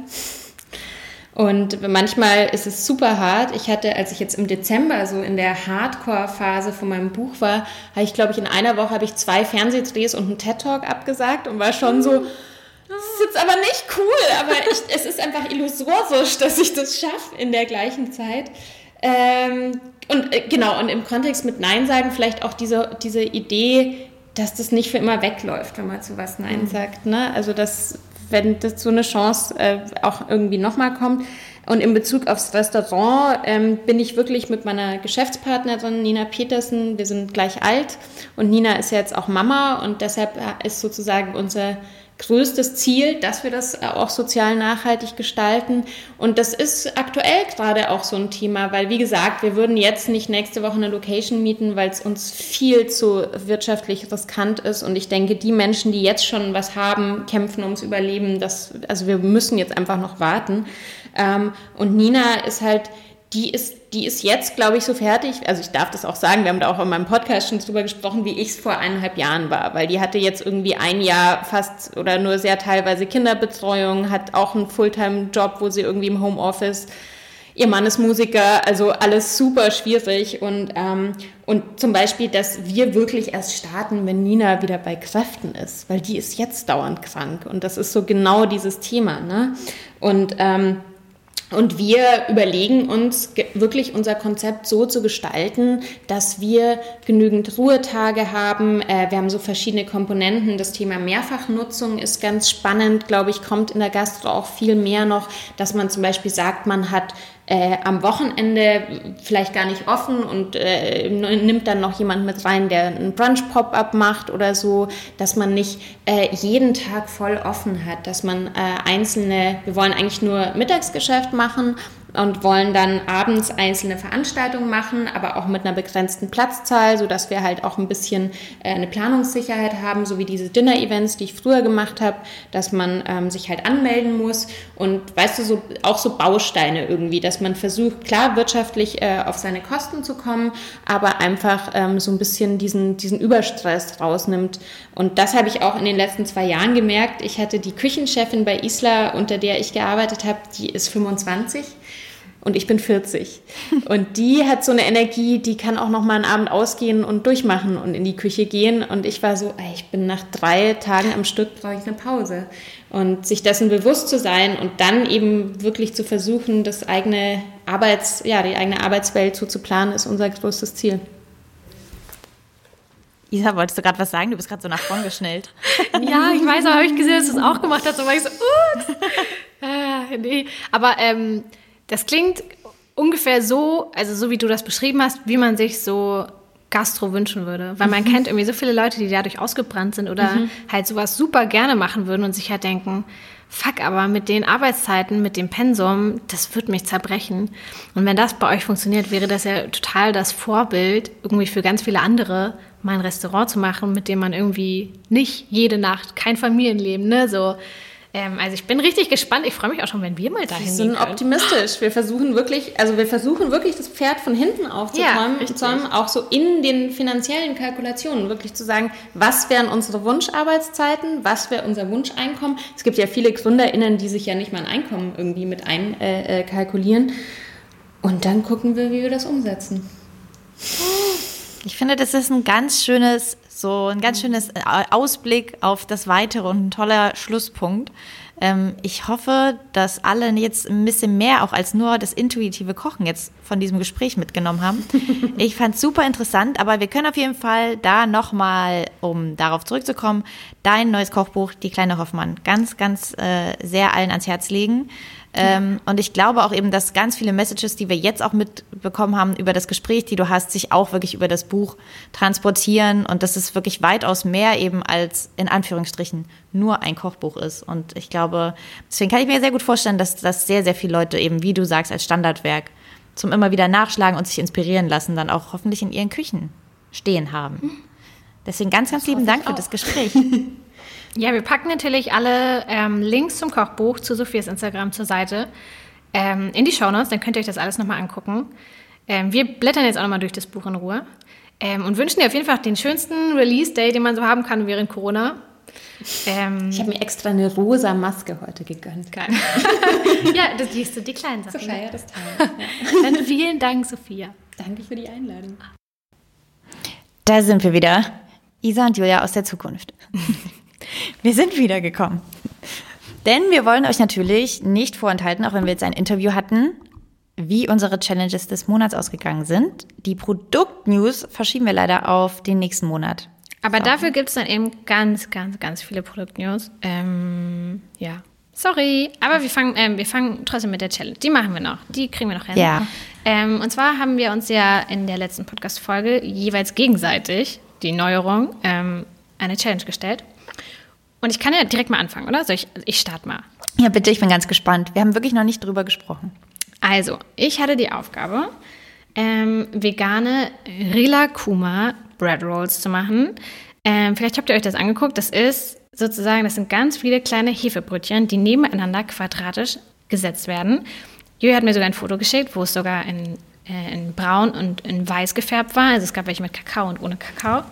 Und manchmal ist es super hart. Ich hatte, als ich jetzt im Dezember so in der Hardcore-Phase von meinem Buch war, habe ich, glaube ich, in einer Woche habe ich zwei Fernsehdrehs und einen TED-Talk abgesagt und war schon so, das ist jetzt aber nicht cool, aber ich, es ist einfach illusorisch, dass ich das schaffe in der gleichen Zeit. Ähm, und äh, genau, und im Kontext mit Nein sagen vielleicht auch diese, diese Idee, dass das nicht für immer wegläuft, wenn man zu was Nein mhm. sagt. Ne? Also das wenn das so eine Chance äh, auch irgendwie nochmal kommt. Und in Bezug aufs Restaurant ähm, bin ich wirklich mit meiner Geschäftspartnerin Nina Petersen, wir sind gleich alt und Nina ist jetzt auch Mama und deshalb ist sozusagen unser größtes Ziel, dass wir das auch sozial nachhaltig gestalten. Und das ist aktuell gerade auch so ein Thema, weil wie gesagt, wir würden jetzt nicht nächste Woche eine Location mieten, weil es uns viel zu wirtschaftlich riskant ist. Und ich denke, die Menschen, die jetzt schon was haben, kämpfen ums Überleben. Das, also wir müssen jetzt einfach noch warten. Ähm, und Nina ist halt die ist, die ist jetzt, glaube ich, so fertig. Also ich darf das auch sagen, wir haben da auch in meinem Podcast schon drüber gesprochen, wie ich es vor eineinhalb Jahren war, weil die hatte jetzt irgendwie ein Jahr fast oder nur sehr teilweise Kinderbetreuung, hat auch einen Fulltime-Job, wo sie irgendwie im Homeoffice Ihr Mann ist Musiker, also alles super schwierig. Und, ähm, und zum Beispiel, dass wir wirklich erst starten, wenn Nina wieder bei Kräften ist, weil die ist jetzt dauernd krank. Und das ist so genau dieses Thema. Ne? Und ähm, und wir überlegen uns wirklich unser Konzept so zu gestalten, dass wir genügend Ruhetage haben. Äh, wir haben so verschiedene Komponenten. Das Thema Mehrfachnutzung ist ganz spannend, glaube ich, kommt in der Gastro auch viel mehr noch, dass man zum Beispiel sagt, man hat äh, am Wochenende vielleicht gar nicht offen und äh, nimmt dann noch jemand mit rein, der einen Brunch-Pop-up macht oder so, dass man nicht äh, jeden Tag voll offen hat, dass man äh, einzelne, wir wollen eigentlich nur Mittagsgeschäft machen und wollen dann abends einzelne Veranstaltungen machen, aber auch mit einer begrenzten Platzzahl, sodass wir halt auch ein bisschen äh, eine Planungssicherheit haben, so wie diese Dinner-Events, die ich früher gemacht habe, dass man ähm, sich halt anmelden muss und weißt du, so, auch so Bausteine irgendwie, dass man versucht, klar wirtschaftlich äh, auf seine Kosten zu kommen, aber einfach ähm, so ein bisschen diesen, diesen Überstress rausnimmt. Und das habe ich auch in den letzten zwei Jahren gemerkt. Ich hatte die Küchenchefin bei Isla, unter der ich gearbeitet habe, die ist 25 und ich bin 40. Und die hat so eine Energie, die kann auch noch mal einen Abend ausgehen und durchmachen und in die Küche gehen. Und ich war so, ich bin nach drei Tagen am Stück, brauche ich eine Pause. Und sich dessen bewusst zu sein und dann eben wirklich zu versuchen, das eigene Arbeits, ja, die eigene Arbeitswelt so zu planen, ist unser größtes Ziel. Isa, wolltest du gerade was sagen? Du bist gerade so nach vorn geschnellt. ja, ich weiß, aber habe ich gesehen, dass du es auch gemacht hast. Und war ich so, ups. ah, nee. Aber ähm, das klingt ungefähr so, also so wie du das beschrieben hast, wie man sich so Gastro wünschen würde. Weil man mhm. kennt irgendwie so viele Leute, die dadurch ausgebrannt sind oder mhm. halt sowas super gerne machen würden und sich halt denken, fuck, aber mit den Arbeitszeiten, mit dem Pensum, das wird mich zerbrechen. Und wenn das bei euch funktioniert, wäre das ja total das Vorbild irgendwie für ganz viele andere, mal ein Restaurant zu machen, mit dem man irgendwie nicht jede Nacht, kein Familienleben, ne, so ähm, also ich bin richtig gespannt. Ich freue mich auch schon, wenn wir mal dahin gehen. Wir sind optimistisch. Wir versuchen wirklich, also wir versuchen wirklich das Pferd von hinten aufzuzäumen, ja, auch so in den finanziellen Kalkulationen wirklich zu sagen, was wären unsere Wunscharbeitszeiten, was wäre unser Wunscheinkommen. Es gibt ja viele GründerInnen, die sich ja nicht mal ein Einkommen irgendwie mit einkalkulieren. Äh, äh Und dann gucken wir, wie wir das umsetzen. Ich finde, das ist ein ganz schönes so ein ganz schönes äh, Ausblick auf das Weitere und ein toller Schlusspunkt. Ähm, ich hoffe, dass alle jetzt ein bisschen mehr auch als nur das intuitive Kochen jetzt von diesem Gespräch mitgenommen haben. Ich fand es super interessant, aber wir können auf jeden Fall da nochmal, um darauf zurückzukommen, dein neues Kochbuch, Die kleine Hoffmann, ganz, ganz äh, sehr allen ans Herz legen. Ähm, und ich glaube auch eben, dass ganz viele Messages, die wir jetzt auch mitbekommen haben über das Gespräch, die du hast, sich auch wirklich über das Buch transportieren und dass es wirklich weitaus mehr eben als in Anführungsstrichen nur ein Kochbuch ist. Und ich glaube, deswegen kann ich mir sehr gut vorstellen, dass das sehr, sehr viele Leute eben, wie du sagst, als Standardwerk zum immer wieder nachschlagen und sich inspirieren lassen, dann auch hoffentlich in ihren Küchen stehen haben. Deswegen ganz, ganz lieben Dank für das Gespräch. Ja, wir packen natürlich alle ähm, Links zum Kochbuch zu Sophias Instagram zur Seite ähm, in die Shownotes, dann könnt ihr euch das alles nochmal angucken. Ähm, wir blättern jetzt auch nochmal durch das Buch in Ruhe ähm, und wünschen dir auf jeden Fall den schönsten Release-Day, den man so haben kann während Corona. Ähm, ich habe mir extra eine rosa Maske heute gegönnt. Geil. ja, das siehst du, die kleinen Sachen. So feier das Teil. Ja. Dann vielen Dank, Sophia. Danke für die Einladung. Da sind wir wieder. Isa und Julia aus der Zukunft. Wir sind wiedergekommen. Denn wir wollen euch natürlich nicht vorenthalten, auch wenn wir jetzt ein Interview hatten, wie unsere Challenges des Monats ausgegangen sind. Die Produktnews verschieben wir leider auf den nächsten Monat. Aber so. dafür gibt es dann eben ganz, ganz, ganz viele Produktnews. Ähm, ja. Sorry, aber wir fangen, ähm, wir fangen trotzdem mit der Challenge. Die machen wir noch. Die kriegen wir noch hin. Ja. Ähm, und zwar haben wir uns ja in der letzten Podcast-Folge jeweils gegenseitig die Neuerung ähm, eine Challenge gestellt. Und ich kann ja direkt mal anfangen, oder? Soll ich, ich starte mal. Ja, bitte, ich bin ganz gespannt. Wir haben wirklich noch nicht drüber gesprochen. Also, ich hatte die Aufgabe, ähm, vegane Rilakuma Bread Rolls zu machen. Ähm, vielleicht habt ihr euch das angeguckt. Das ist sozusagen, das sind ganz viele kleine Hefebrötchen, die nebeneinander quadratisch gesetzt werden. Julia hat mir sogar ein Foto geschickt, wo es sogar in, äh, in braun und in weiß gefärbt war. Also es gab welche mit Kakao und ohne Kakao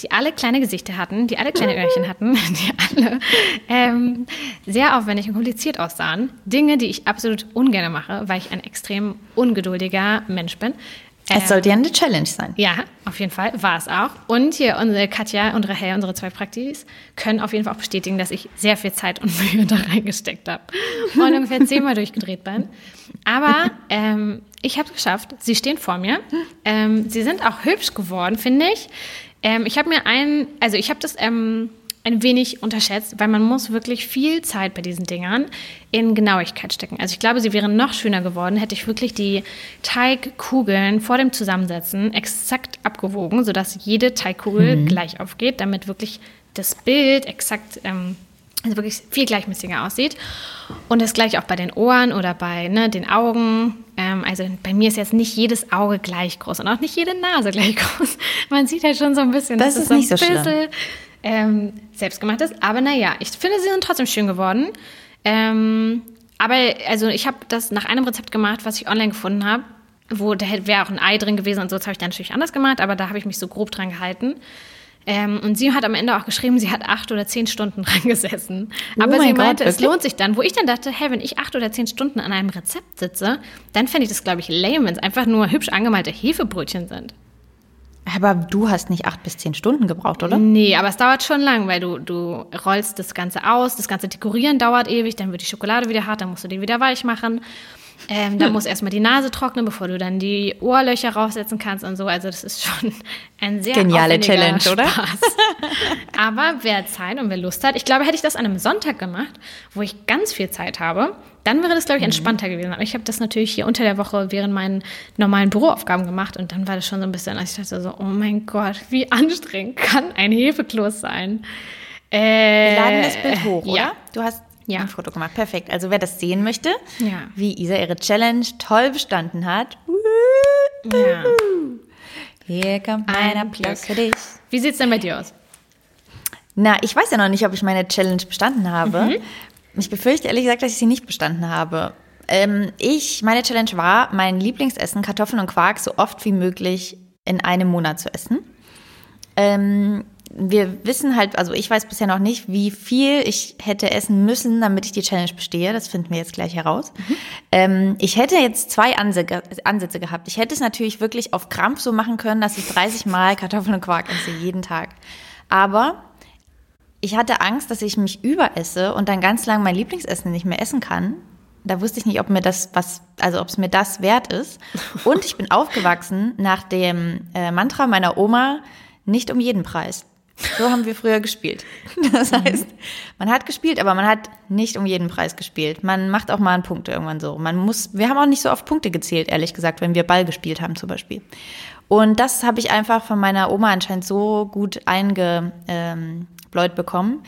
die alle kleine Gesichter hatten, die alle kleine Öhrchen hatten, die alle ähm, sehr aufwendig und kompliziert aussahen. Dinge, die ich absolut ungern mache, weil ich ein extrem ungeduldiger Mensch bin. Es ähm, sollte ja eine Challenge sein. Ja, auf jeden Fall, war es auch. Und hier unsere Katja und Rahel, unsere zwei Praktis, können auf jeden Fall auch bestätigen, dass ich sehr viel Zeit und Mühe da reingesteckt habe. Und ungefähr zehnmal durchgedreht bin. Aber ähm, ich habe es geschafft. Sie stehen vor mir. Ähm, sie sind auch hübsch geworden, finde ich. Ähm, ich habe mir ein, also ich habe das ähm, ein wenig unterschätzt, weil man muss wirklich viel Zeit bei diesen Dingern in Genauigkeit stecken. Also ich glaube, sie wären noch schöner geworden, hätte ich wirklich die Teigkugeln vor dem Zusammensetzen exakt abgewogen, sodass jede Teigkugel mhm. gleich aufgeht, damit wirklich das Bild exakt ähm, Also wirklich viel gleichmäßiger aussieht. Und das gleich auch bei den Ohren oder bei ne, den Augen. Ähm, also bei mir ist jetzt nicht jedes Auge gleich groß und auch nicht jede Nase gleich groß. Man sieht halt schon so ein bisschen, das ist so nicht so schlimm. Ähm, selbstgemacht ist. Aber naja, ich finde, sie sind trotzdem schön geworden. Ähm, aber also ich habe das nach einem Rezept gemacht, was ich online gefunden habe, wo da wäre auch ein Ei drin gewesen und so, das habe ich dann natürlich anders gemacht, aber da habe ich mich so grob dran gehalten. Ähm, und sie hat am Ende auch geschrieben, sie hat acht oder zehn Stunden dran gesessen. Oh Aber sie mein Gott, meinte, es lohnt sich dann. Wo ich dann dachte, hey, wenn ich acht oder zehn Stunden an einem Rezept sitze, dann fände ich das, glaube ich, lame, wenn es einfach nur hübsch angemalte Hefebrötchen sind. Aber du hast nicht acht bis zehn Stunden gebraucht, oder? Nee, aber es dauert schon lang, weil du, du rollst das Ganze aus, das ganze Dekorieren dauert ewig, dann wird die Schokolade wieder hart, dann musst du die wieder weich machen. Ähm, dann muss erstmal die Nase trocknen, bevor du dann die Ohrlöcher raussetzen kannst und so. Also das ist schon ein sehr Geniale Challenge, oder? Spaß. Aber wer Zeit und wer Lust hat, ich glaube, hätte ich das an einem Sonntag gemacht, wo ich ganz viel Zeit habe, dann wäre das, glaube ich, entspannter gewesen. Aber ich habe das natürlich hier unter der Woche während meinen normalen Büroaufgaben gemacht und dann war das schon so ein bisschen, als ich dachte so, oh mein Gott, wie anstrengend kann ein Hefekloß sein? Äh, Wir laden das Bild hoch, oder? Ja. Du hast Ja. ein Foto gemacht. Perfekt. Also wer das sehen möchte, Ja. wie Isa ihre Challenge toll bestanden hat. ja. Hier kommt Ein Applaus für dich. Wie sieht's denn bei dir aus? Na, ich weiß ja noch nicht, ob ich meine Challenge bestanden habe. Mhm. Ich befürchte ehrlich gesagt, dass ich sie nicht bestanden habe. Ähm, ich, meine Challenge war, mein Lieblingsessen, Kartoffeln und Quark, so oft wie möglich in einem Monat zu essen. Ähm, wir wissen halt, also ich weiß bisher noch nicht, wie viel ich hätte essen müssen, damit ich die Challenge bestehe. Das finden wir jetzt gleich heraus. Ähm, ich hätte jetzt zwei Ansätze, Ansätze gehabt. Ich hätte es natürlich wirklich auf Krampf so machen können, dass ich 30 Mal Kartoffeln und Quark esse, jeden Tag. Aber ich hatte Angst, dass ich mich überesse und dann ganz lang mein Lieblingsessen nicht mehr essen kann. Da wusste ich nicht, ob mir das was, also ob es mir das wert ist. Und ich bin aufgewachsen nach dem äh, Mantra meiner Oma, nicht um jeden Preis. So haben wir früher gespielt. Das heißt, man hat gespielt, aber man hat nicht um jeden Preis gespielt. Man macht auch mal einen Punkt irgendwann so. Man muss, wir haben auch nicht so oft Punkte gezählt, ehrlich gesagt, wenn wir Ball gespielt haben zum Beispiel. Und das habe ich einfach von meiner Oma anscheinend so gut eingebläut ähm, bekommen,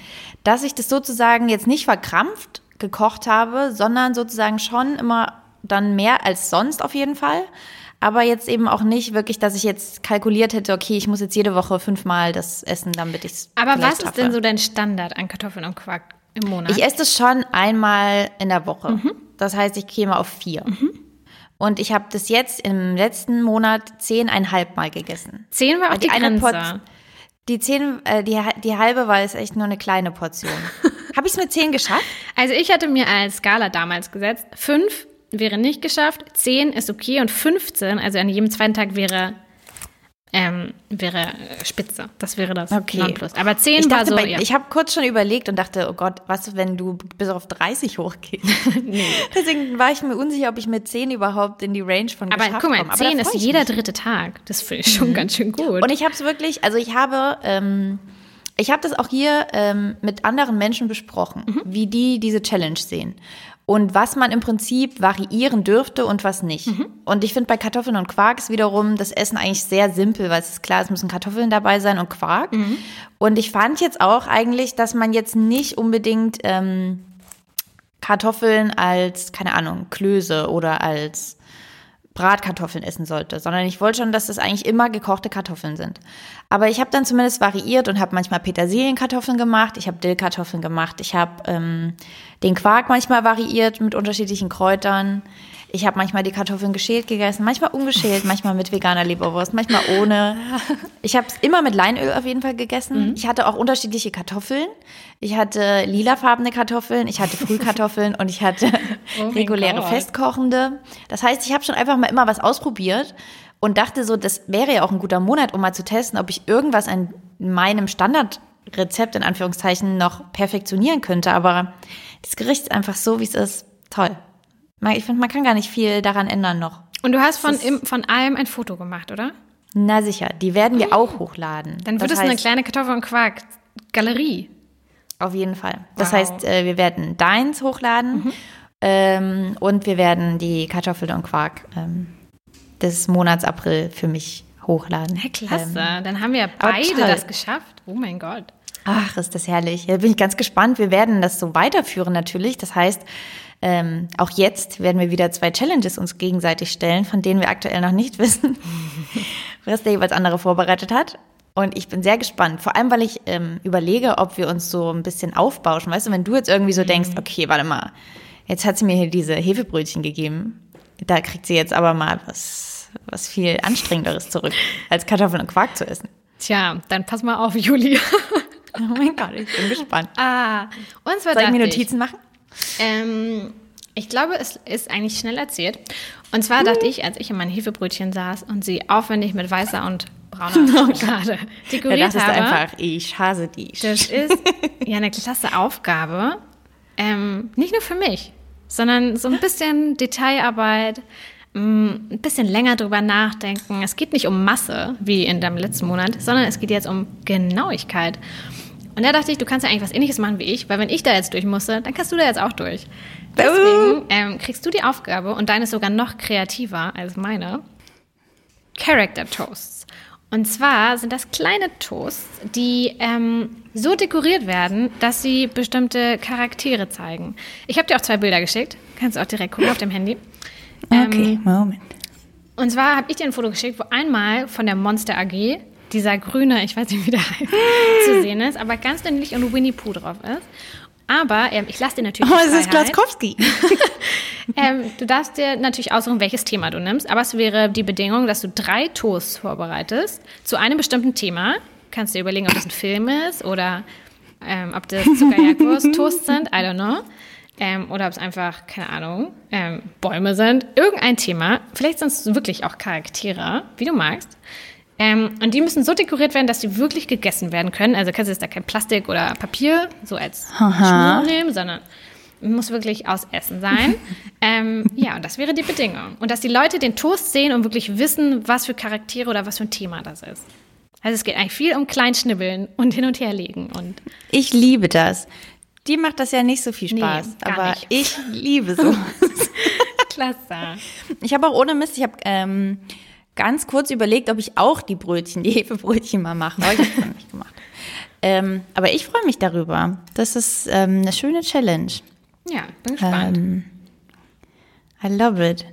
dass ich das sozusagen jetzt nicht verkrampft gekocht habe, sondern sozusagen schon immer dann mehr als sonst auf jeden Fall. Aber jetzt eben auch nicht wirklich, dass ich jetzt kalkuliert hätte, okay, ich muss jetzt jede Woche fünfmal das essen, damit ich es Aber was ist denn so dein Standard an Kartoffeln und Quark im Monat? Ich esse das schon einmal in der Woche. Mhm. Das heißt, ich käme auf vier. Und ich habe das jetzt im letzten Monat zehneinhalb Mal gegessen. Zehn war auch Weil die, eine Grenze. Portion- Die zehn, äh, die, die halbe war jetzt echt nur eine kleine Portion. habe ich es mit zehn geschafft? Also ich hatte mir als Skala damals gesetzt, fünf wäre nicht geschafft, zehn ist okay und 15, also an jedem zweiten Tag wäre, ähm, wäre äh, Spitze. Das wäre das Okay. Nonplus. Aber zehn Ich war dachte, so, bei, ja. ich habe kurz schon überlegt und dachte, oh Gott, was, wenn du bis auf 30 hochgehst? Deswegen war ich mir unsicher, ob ich mit 10 überhaupt in die Range von aber geschafft guck mal, komme. Aber da zehn ist freu ich jeder mich. dritte Tag. Das finde ich schon ganz schön gut. Und ich habe es wirklich, also ich habe, ähm, ich habe das auch hier ähm, mit anderen Menschen besprochen, Mhm. wie die diese Challenge sehen und was man im Prinzip variieren dürfte und was nicht. Mhm. Und ich finde bei Kartoffeln und Quark ist wiederum das Essen eigentlich sehr simpel, weil es ist klar, es müssen Kartoffeln dabei sein und Quark. Mhm. Und ich fand jetzt auch eigentlich, dass man jetzt nicht unbedingt ähm, Kartoffeln als, keine Ahnung, Klöße oder als Bratkartoffeln essen sollte, sondern ich wollte schon, dass das eigentlich immer gekochte Kartoffeln sind. Aber ich habe dann zumindest variiert und habe manchmal Petersilienkartoffeln gemacht, ich habe Dillkartoffeln gemacht, ich habe ähm, den Quark manchmal variiert mit unterschiedlichen Kräutern. Ich habe manchmal die Kartoffeln geschält gegessen, manchmal ungeschält, manchmal mit veganer Leberwurst, manchmal ohne. Ich habe es immer mit Leinöl auf jeden Fall gegessen. Ich hatte auch unterschiedliche Kartoffeln. Ich hatte lilafarbene Kartoffeln, ich hatte Frühkartoffeln und ich hatte Oh reguläre Gott. Festkochende. Das heißt, ich habe schon einfach mal immer was ausprobiert und dachte so, das wäre ja auch ein guter Monat, um mal zu testen, ob ich irgendwas an meinem Standardrezept in Anführungszeichen noch perfektionieren könnte. Aber das Gericht ist einfach so, wie es ist. Toll. Ich finde, man kann gar nicht viel daran ändern noch. Und du hast von, von allem ein Foto gemacht, oder? Na sicher, die werden wir auch hochladen. Dann wird das es eine heißt, kleine Kartoffel- und Quark-Galerie. Auf jeden Fall. Das Wow. heißt, äh, wir werden deins hochladen ähm, und wir werden die Kartoffeln und Quark ähm, des Monats April für mich hochladen. Ja, klasse. Ähm, Dann haben wir beide das geschafft. Oh mein Gott. Ach, ist das herrlich. Da bin ich ganz gespannt. Wir werden das so weiterführen natürlich. Das heißt, ähm, auch jetzt werden wir wieder zwei Challenges uns gegenseitig stellen, von denen wir aktuell noch nicht wissen, was der jeweils andere vorbereitet hat. Und ich bin sehr gespannt, vor allem, weil ich ähm, überlege, ob wir uns so ein bisschen aufbauschen. Weißt du, wenn du jetzt irgendwie so denkst, okay, warte mal, jetzt hat sie mir hier diese Hefebrötchen gegeben, da kriegt sie jetzt aber mal was, was viel anstrengenderes zurück, als Kartoffeln und Quark zu essen. Tja, dann pass mal auf, Juli. Oh mein Gott, ich bin gespannt. ah, und zwar Soll ich mir Notizen machen? Ähm, ich glaube, es ist eigentlich schnell erzählt. Und zwar dachte ich, als ich in meinen Hefebrötchen saß und sie aufwendig mit weißer und brauner Schokolade dekoriert dachtest du habe, einfach, ich hase dich. das ist ja eine klasse Aufgabe. Ähm, nicht nur für mich, sondern so ein bisschen Detailarbeit, mm, ein bisschen länger drüber nachdenken. Es geht nicht um Masse, wie in deinem letzten Monat, sondern es geht jetzt um Genauigkeit. Und da dachte ich, du kannst ja eigentlich was ähnliches machen wie ich, weil wenn ich da jetzt durch musste, dann kannst du da jetzt auch durch. Deswegen ähm, kriegst du die Aufgabe, und deine ist sogar noch kreativer als meine, Character Toasts. Und zwar sind das kleine Toasts, die ähm, so dekoriert werden, dass sie bestimmte Charaktere zeigen. Ich habe dir auch zwei Bilder geschickt. Kannst du auch direkt gucken auf dem Handy. Okay, Moment. Und zwar habe ich dir ein Foto geschickt, wo einmal von der Monster AG dieser grüne, ich weiß nicht, wie der heißt, zu sehen ist, aber ganz niedlich und Winnie Pooh drauf ist. Aber ähm, ich lasse dir natürlich Oh, es ist. Glaskowski. Ähm, du darfst dir natürlich aussuchen, welches Thema du nimmst, aber es wäre die Bedingung, dass du drei Toasts vorbereitest zu einem bestimmten Thema. Kannst dir überlegen, ob das ein Film ist oder ähm, ob das Zuckerjagdwurst-Toast sind, I don't know. Ähm, oder ob es einfach, keine Ahnung, ähm, Bäume sind. Irgendein Thema. Vielleicht sind es wirklich auch Charaktere, wie du magst. Ähm, und die müssen so dekoriert werden, dass sie wirklich gegessen werden können. Also kannst du jetzt da kein Plastik oder Papier so als. Schmur nehmen, sondern muss wirklich aus Essen sein. ähm, ja, und das wäre die Bedingung. Und dass die Leute den Toast sehen und wirklich wissen, was für Charaktere oder was für ein Thema das ist. Also es geht eigentlich viel um Kleinschnibbeln und hin und her legen und Ich liebe das. Dir macht das ja nicht so viel Nee, Spaß, gar aber nicht. ich liebe so. klasse. ich habe auch ohne Mist, ich habe ähm, ganz kurz überlegt, ob ich auch die Brötchen, die Hefebrötchen mal mache. Aber ich habe es nicht gemacht. Ähm, aber ich freue mich darüber. Das ist ähm, eine schöne Challenge. Ja, bin gespannt. Ähm, I love it.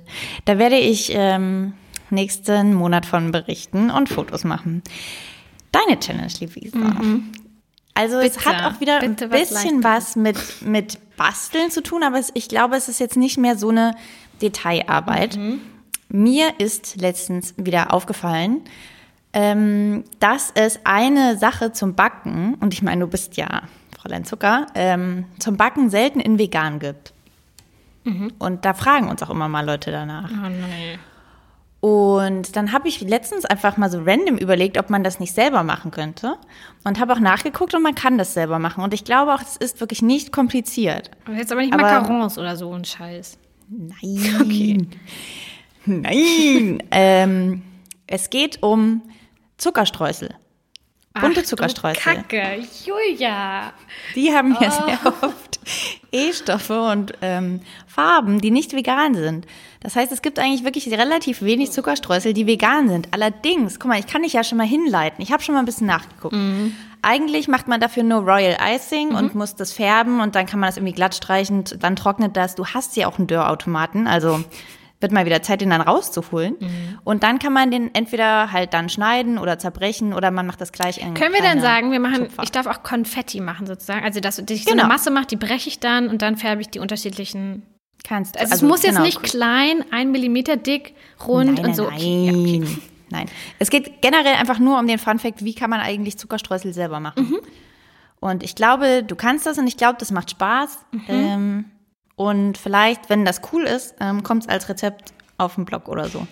Da werde ich ähm, nächsten Monat von berichten und Fotos machen. Deine Challenge, liebe Isa. Also es Bitte, hat auch wieder ein bitte was bisschen was mit, mit Basteln zu tun, aber es, ich glaube, es ist jetzt nicht mehr so eine Detailarbeit. Mir ist letztens wieder aufgefallen, ähm, dass es eine Sache zum Backen, und ich meine, du bist ja Fräulein Zucker, ähm, zum Backen selten in vegan gibt. Und da fragen uns auch immer mal Leute danach. Oh nee. Und dann habe ich letztens einfach mal so random überlegt, ob man das nicht selber machen könnte. Und habe auch nachgeguckt und man kann das selber machen. Und ich glaube auch, es ist wirklich nicht kompliziert. Aber jetzt aber nicht Aber- Macarons oder so ein Scheiß. Nein. Nein. ähm, es geht um Zuckerstreusel. Bunte Ach, Zuckerstreusel. Kacke, Julia. Die haben ja Oh. sehr oft E-Stoffe und ähm, Farben, die nicht vegan sind. Das heißt, es gibt eigentlich wirklich relativ wenig Zuckerstreusel, die vegan sind. Allerdings, guck mal, ich kann dich ja schon mal hinleiten. Ich habe schon mal ein bisschen nachgeguckt. Mhm. Eigentlich macht man dafür nur Royal Icing und muss das färben und dann kann man das irgendwie glatt streichen, dann trocknet das. Du hast ja auch einen Dörrautomaten, also wird mal wieder Zeit, den dann rauszuholen. Mhm. Und dann kann man den entweder halt dann schneiden oder zerbrechen oder man macht das gleich in Können wir dann sagen, wir machen, Tupfer. ich darf auch Konfetti machen sozusagen. Also, dass ich so Genau. eine Masse mache, die breche ich dann und dann färbe ich die unterschiedlichen. Kannst du. Also, es muss jetzt genau. nicht klein, ein Millimeter dick, rund nein, und so. Nein, Okay, ja, okay. nein, nein. Es geht generell einfach nur um den Funfact, wie kann man eigentlich Zuckerstreusel selber machen. Mhm. Und ich glaube, du kannst das und ich glaube, das macht Spaß. Mhm. Ähm, und vielleicht, wenn das cool ist, ähm, kommt es als Rezept auf den Blog oder so.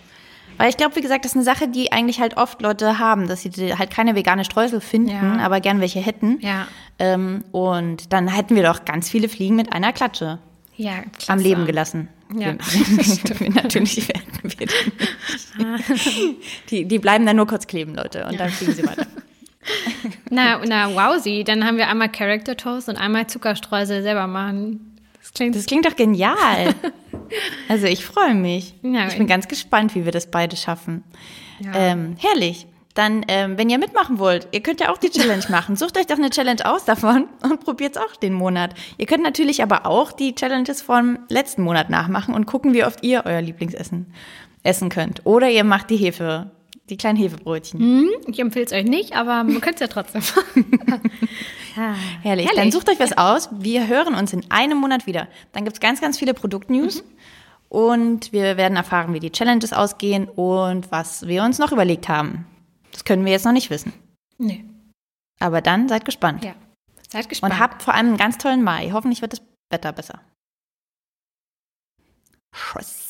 Weil ich glaube, wie gesagt, das ist eine Sache, die eigentlich halt oft Leute haben, dass sie halt keine vegane Streusel finden, Ja. aber gern welche hätten. Ja. Ähm, und dann hätten wir doch ganz viele Fliegen mit einer Klatsche Ja, am Leben gelassen. Ja, wir, natürlich werden wir die. Die, die bleiben dann nur kurz kleben, Leute, und dann fliegen sie weiter. Na, na, wowsy. Dann haben wir einmal Character Toast und einmal Zuckerstreusel selber machen. Das klingt Das klingt doch genial. Also ich freue mich. Ja, ich bin ganz gespannt, wie wir das beide schaffen. Ja. Ähm, herrlich. dann, ähm, wenn ihr mitmachen wollt, ihr könnt ja auch die Challenge machen. Sucht euch doch eine Challenge aus davon und probiert es auch den Monat. Ihr könnt natürlich aber auch die Challenges vom letzten Monat nachmachen und gucken, wie oft ihr euer Lieblingsessen essen könnt. Oder ihr macht die Hefe, die kleinen Hefebrötchen. Hm, ich empfehle es euch nicht, aber man könnte es ja trotzdem. ah, herrlich. herrlich. Dann sucht euch was aus. Wir hören uns in einem Monat wieder. Dann gibt's ganz, ganz viele Produktnews. Mhm. Und wir werden erfahren, wie die Challenges ausgehen und was wir uns noch überlegt haben. Das können wir jetzt noch nicht wissen. Nee. Aber dann seid gespannt. Ja. Seid gespannt. Und habt vor allem einen ganz tollen Mai. Hoffentlich wird das Wetter besser. Tschüss.